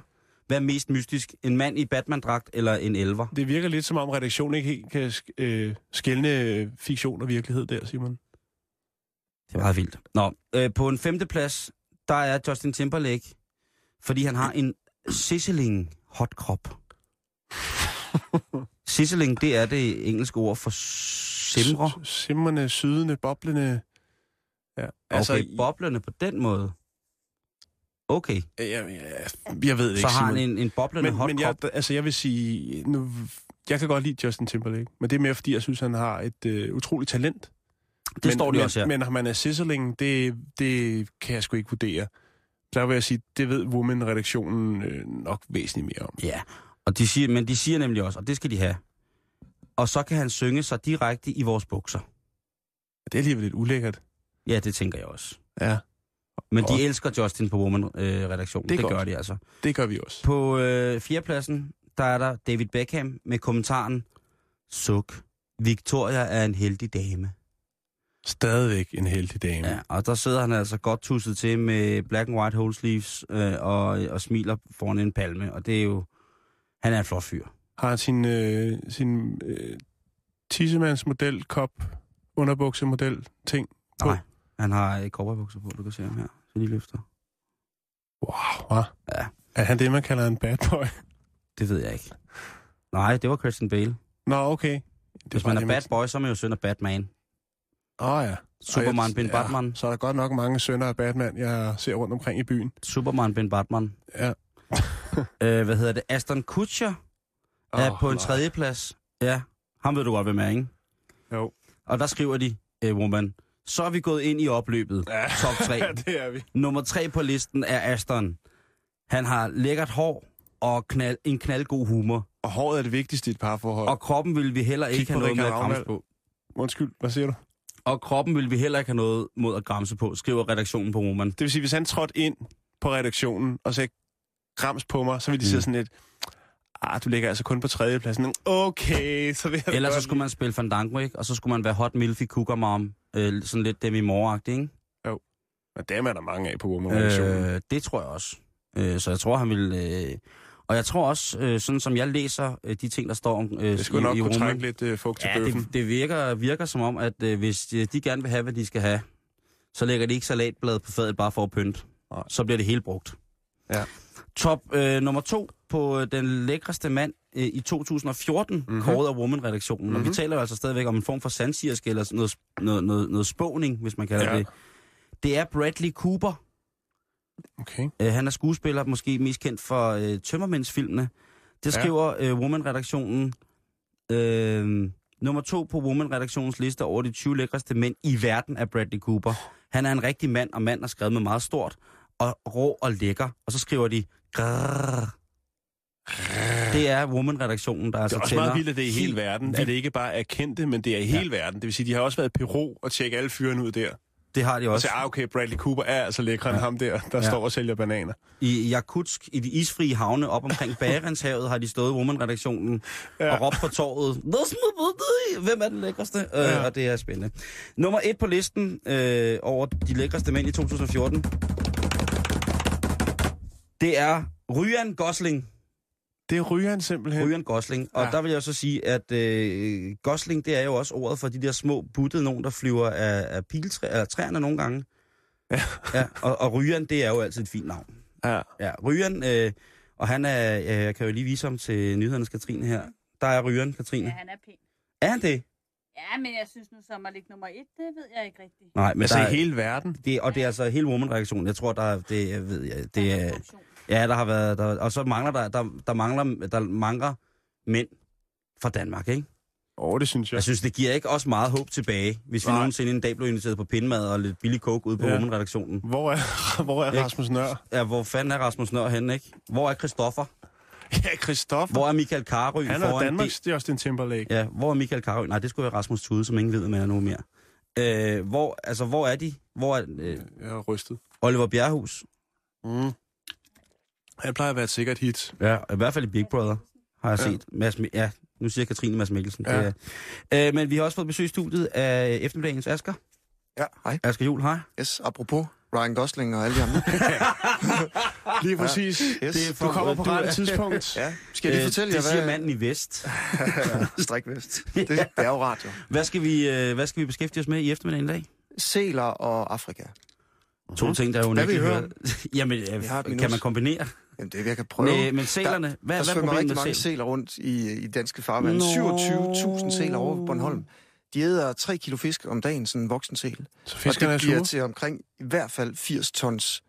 Hvad er mest mystisk? En mand i Batman-dragt eller en elver? Det virker lidt som om redaktionen ikke helt kan øh, skælne øh, fiktion og virkelighed der, Simon. Det er meget vildt. Nå, øh, på en femte plads, der er Justin Timberlake, fordi han har en sizzling hot krop. sizzling, det er det engelske ord for simre. Simrende, sydende, boblende. Ja. Altså, okay, boblerne på den måde. Okay, jeg, jeg, jeg ved det så ikke, har han en, en boblende men, hot men jeg, altså, jeg vil sige, nu, jeg kan godt lide Justin Timberlake, men det er mere, fordi jeg synes, han har et øh, utroligt talent. Det men, står de men, også her. Men om han er sizzling, det, det kan jeg sgu ikke vurdere. Der vil jeg sige, det ved Woman-redaktionen øh, nok væsentligt mere om. Ja, og de siger, men de siger nemlig også, og det skal de have. Og så kan han synge sig direkte i vores bukser. Det er alligevel lidt ulækkert. Ja, det tænker jeg også. Ja. Men de Og- elsker Justin på Woman-redaktionen. Er Det, det godt. gør de altså. Det gør vi også. På øh, fjerdepladsen, der er der David Beckham med kommentaren, Suk, Victoria er en heldig dame. Stadigvæk en heldig dame. Ja, og der sidder han altså godt tusset til med black and white whole sleeves øh, og, og smiler foran en palme. Og det er jo... Han er en flot fyr. Har sin, øh, sin øh, tissemandsmodel, kop, underbuksemodel, ting på? Nej, han har øh, cowboybukser på, du kan se ham her. Så de løfter. Wow, hva? Ja. Er han det, man kalder en bad boy? Det ved jeg ikke. Nej, det var Christian Bale. Nå, okay. Det Hvis man er bad boy, så er man jo søn af Batman. Åh oh, ja. Superman jeg- Ben Batman. Så er der godt nok mange sønner af Batman, jeg ser rundt omkring i byen. Superman Ben Batman. Ja. Øh, hvad hedder det? Aston Kutcher er Åh, på en nej. tredje plads. Ja, ham ved du godt, hvem er, ikke? Jo. Og der skriver de, øh, woman, så er vi gået ind i opløbet. Ja. Top 3. Ja, det er vi. Nummer 3 på listen er Aston. Han har lækkert hår og knald, en knaldgod humor. Og håret er det vigtigste i et parforhold. Og kroppen vil vi heller ikke have noget med at gramse på. Undskyld, hvad siger du? Og kroppen vil vi heller ikke have noget mod at gramse på, skriver redaktionen på Woman. Det vil sige, hvis han trådte ind på redaktionen og sagde grams på mig, så ville de Mm. sige sådan lidt, ah, du ligger altså kun på tredjepladsen. Okay, så vil jeg Ellers så skulle man spille Fandango, ikke? Og så skulle man være hot milfy cougar mom. Øh, sådan lidt Demi moore ikke? Men dem er der mange af på woman Øh, det tror jeg også. Øh, så jeg tror, han vil... Øh, og jeg tror også, øh, sådan som jeg læser øh, de ting, der står om, øh, Det skulle i, nok i kunne trække lidt øh, fugt til Ja, bøffen. det, det virker, virker som om, at øh, hvis de, de gerne vil have, hvad de skal have, så lægger de ikke salatblad på fadet bare for at pynte. Nej. Så bliver det hele brugt. Ja. Top øh, nummer to på øh, den lækreste mand øh, i 2014, Mhm. mm-hmm. kåret af Woman-redaktionen. Mm-hmm. Og vi Mhm. taler jo altså stadigvæk om en form for sandsirske, eller sådan noget, noget, noget, noget spåning, hvis man kalder Ja. ja. det. Det er Bradley Cooper. Okay. Øh, han er skuespiller, måske mest kendt for øh, Tømmermændsfilmene. Det Ja. skriver øh, Woman-redaktionen. Øh, nummer to på Woman-redaktionens liste over de 20 lækreste mænd i verden er Bradley Cooper. Han er en rigtig mand, og mand er skrevet med meget stort, og rå og lækker. Og så skriver de... Grrr. Det er Woman-redaktionen, der Det altså er også meget vildt, at det er i hele verden. At det ikke bare er kendte, men det er i hele verden. Det vil sige, de har også været i Peru og tjekke alle fyrene ud der. Det har de Og også. så, ah, okay, Bradley Cooper er altså lækre end ham der, der Ja. står og sælger bananer. I Jakutsk, i de isfrie havne op omkring Barentshavet, har de stået Woman-redaktionen ja. Ja. og råbt på torvet, "Hvad smed- hvem er den lækreste? Ja. Ja. Øh, og det er spændende. Nummer et på listen øh, over de lækreste mænd i 2014, det er Ryan Gosling. Det ryger han simpelthen. Ryan Gosling. Og Ja. der vil jeg så sige, at øh, Gosling, det er jo også ordet for de der små buttede nogen, der flyver af, af piltræ, eller træerne nogle gange. Ja. ja og, og Ryan, det er jo altid et fint navn. Ja. Ja, Ryan, øh, og han er, øh, jeg kan jo lige vise ham til nyhedernes Katrine her. Der er Ryan, Katrine. Ja, han er pæn. Er han det? Ja, men jeg synes nu som at ligge nummer et, det ved jeg ikke rigtigt. Nej, men Altså der i hele verden. det, og det er altså hele woman-reaktionen. Jeg tror, der er, det, jeg ved jeg, det er, ja, der har været, der, og så mangler der, der, der mangler, der mangler mænd fra Danmark, ikke? Åh, oh, det synes jeg. Jeg synes, det giver ikke også meget håb tilbage, hvis vi Nej. nogensinde en dag blev inviteret på pindemad og lidt billig coke ude på Ja. ja. woman-redaktionen. Hvor er, hvor er? Rasmus Nør? Ja, hvor fanden er Rasmus Nør henne, ikke? Hvor er Christoffer? Ja, Christoffer. Hvor er Michael Carø? Han er Danmarks Justin Timberlake. Ja, hvor er Michael Carø? Nej, det skulle være Rasmus Tude, som ingen ved, med nu mere. Øh, hvor, altså, hvor er de? Hvor er øh, Jeg er rystet. Oliver Bjerrehus? Mm. Han plejer at være et sikkert hit. Ja, i hvert fald i Big Brother, har jeg Ja. ja. set. Mads, ja, nu siger Katrine Mads Mikkelsen. Ja. Det er- Øh, men vi har også fået besøg i studiet af eftermiddagens Asger. Ja, hej. Asger Jul, hej. Yes, apropos Ryan Gosling og alle de andre. Lige præcis. Yes. Det er for- Du kommer på rette tidspunkt. Ja, skal jeg lige fortælle Øh, jer, det siger hvad... manden i vest. Strikvest. Det er bjergradio. Hvad skal, vi, øh, hvad skal vi beskæftige os med i eftermiddagen i dag? Sæler og Afrika. To ting, der er jo Hvad vil I ikke høre? Jamen, øh, kan man kombinere? Jamen, det er, jeg kan prøve. Men, men sælerne, hvad, der hvad er svømmer problemet rigtig med mange sæl? sæler rundt i, i danske farvand. Nå. 27.000 sæler over på Bornholm. De æder 3 kilo fisk om dagen, sådan en voksen sæl. Så Og fiskerne er det bliver sure. til omkring i hvert fald 80 tons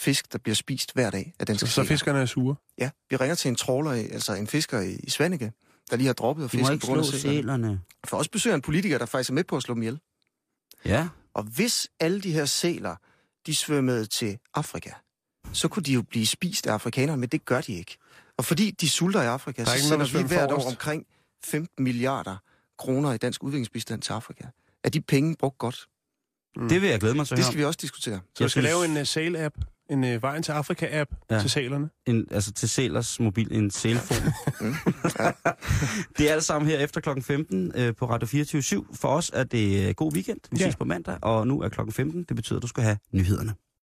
fisk, der bliver spist hver dag af Så, danske så sæler. fiskerne er sure. Ja, vi ringer til en trawler, altså en fisker i, i Svanike, der lige har droppet at De må fiske ikke på grund af sælerne. sælerne. For også besøger en politiker, der faktisk er med på at slå dem ihjel. Ja. Og hvis alle de her sæler, de svømmede til Afrika, så kunne de jo blive spist af afrikanerne, men det gør de ikke. Og fordi de sulter i Afrika, er så sender vi hvert år omkring 15 milliarder kroner i dansk udviklingsbistand til Afrika. Er de penge brugt godt? Mm. Det vil jeg glæde mig til Det skal vi også diskutere. Så jeg skal synes- lave en uh, Sail-app, en uh, Vejen til Afrika-app Ja. til salerne. en, altså til Sælers mobil, en sælfon. det er alt sammen her efter klokken 15 øh, på Radio 24 For os er det øh, god weekend. Vi Ja. ses på mandag, og nu er klokken 15. Det betyder, at du skal have nyhederne.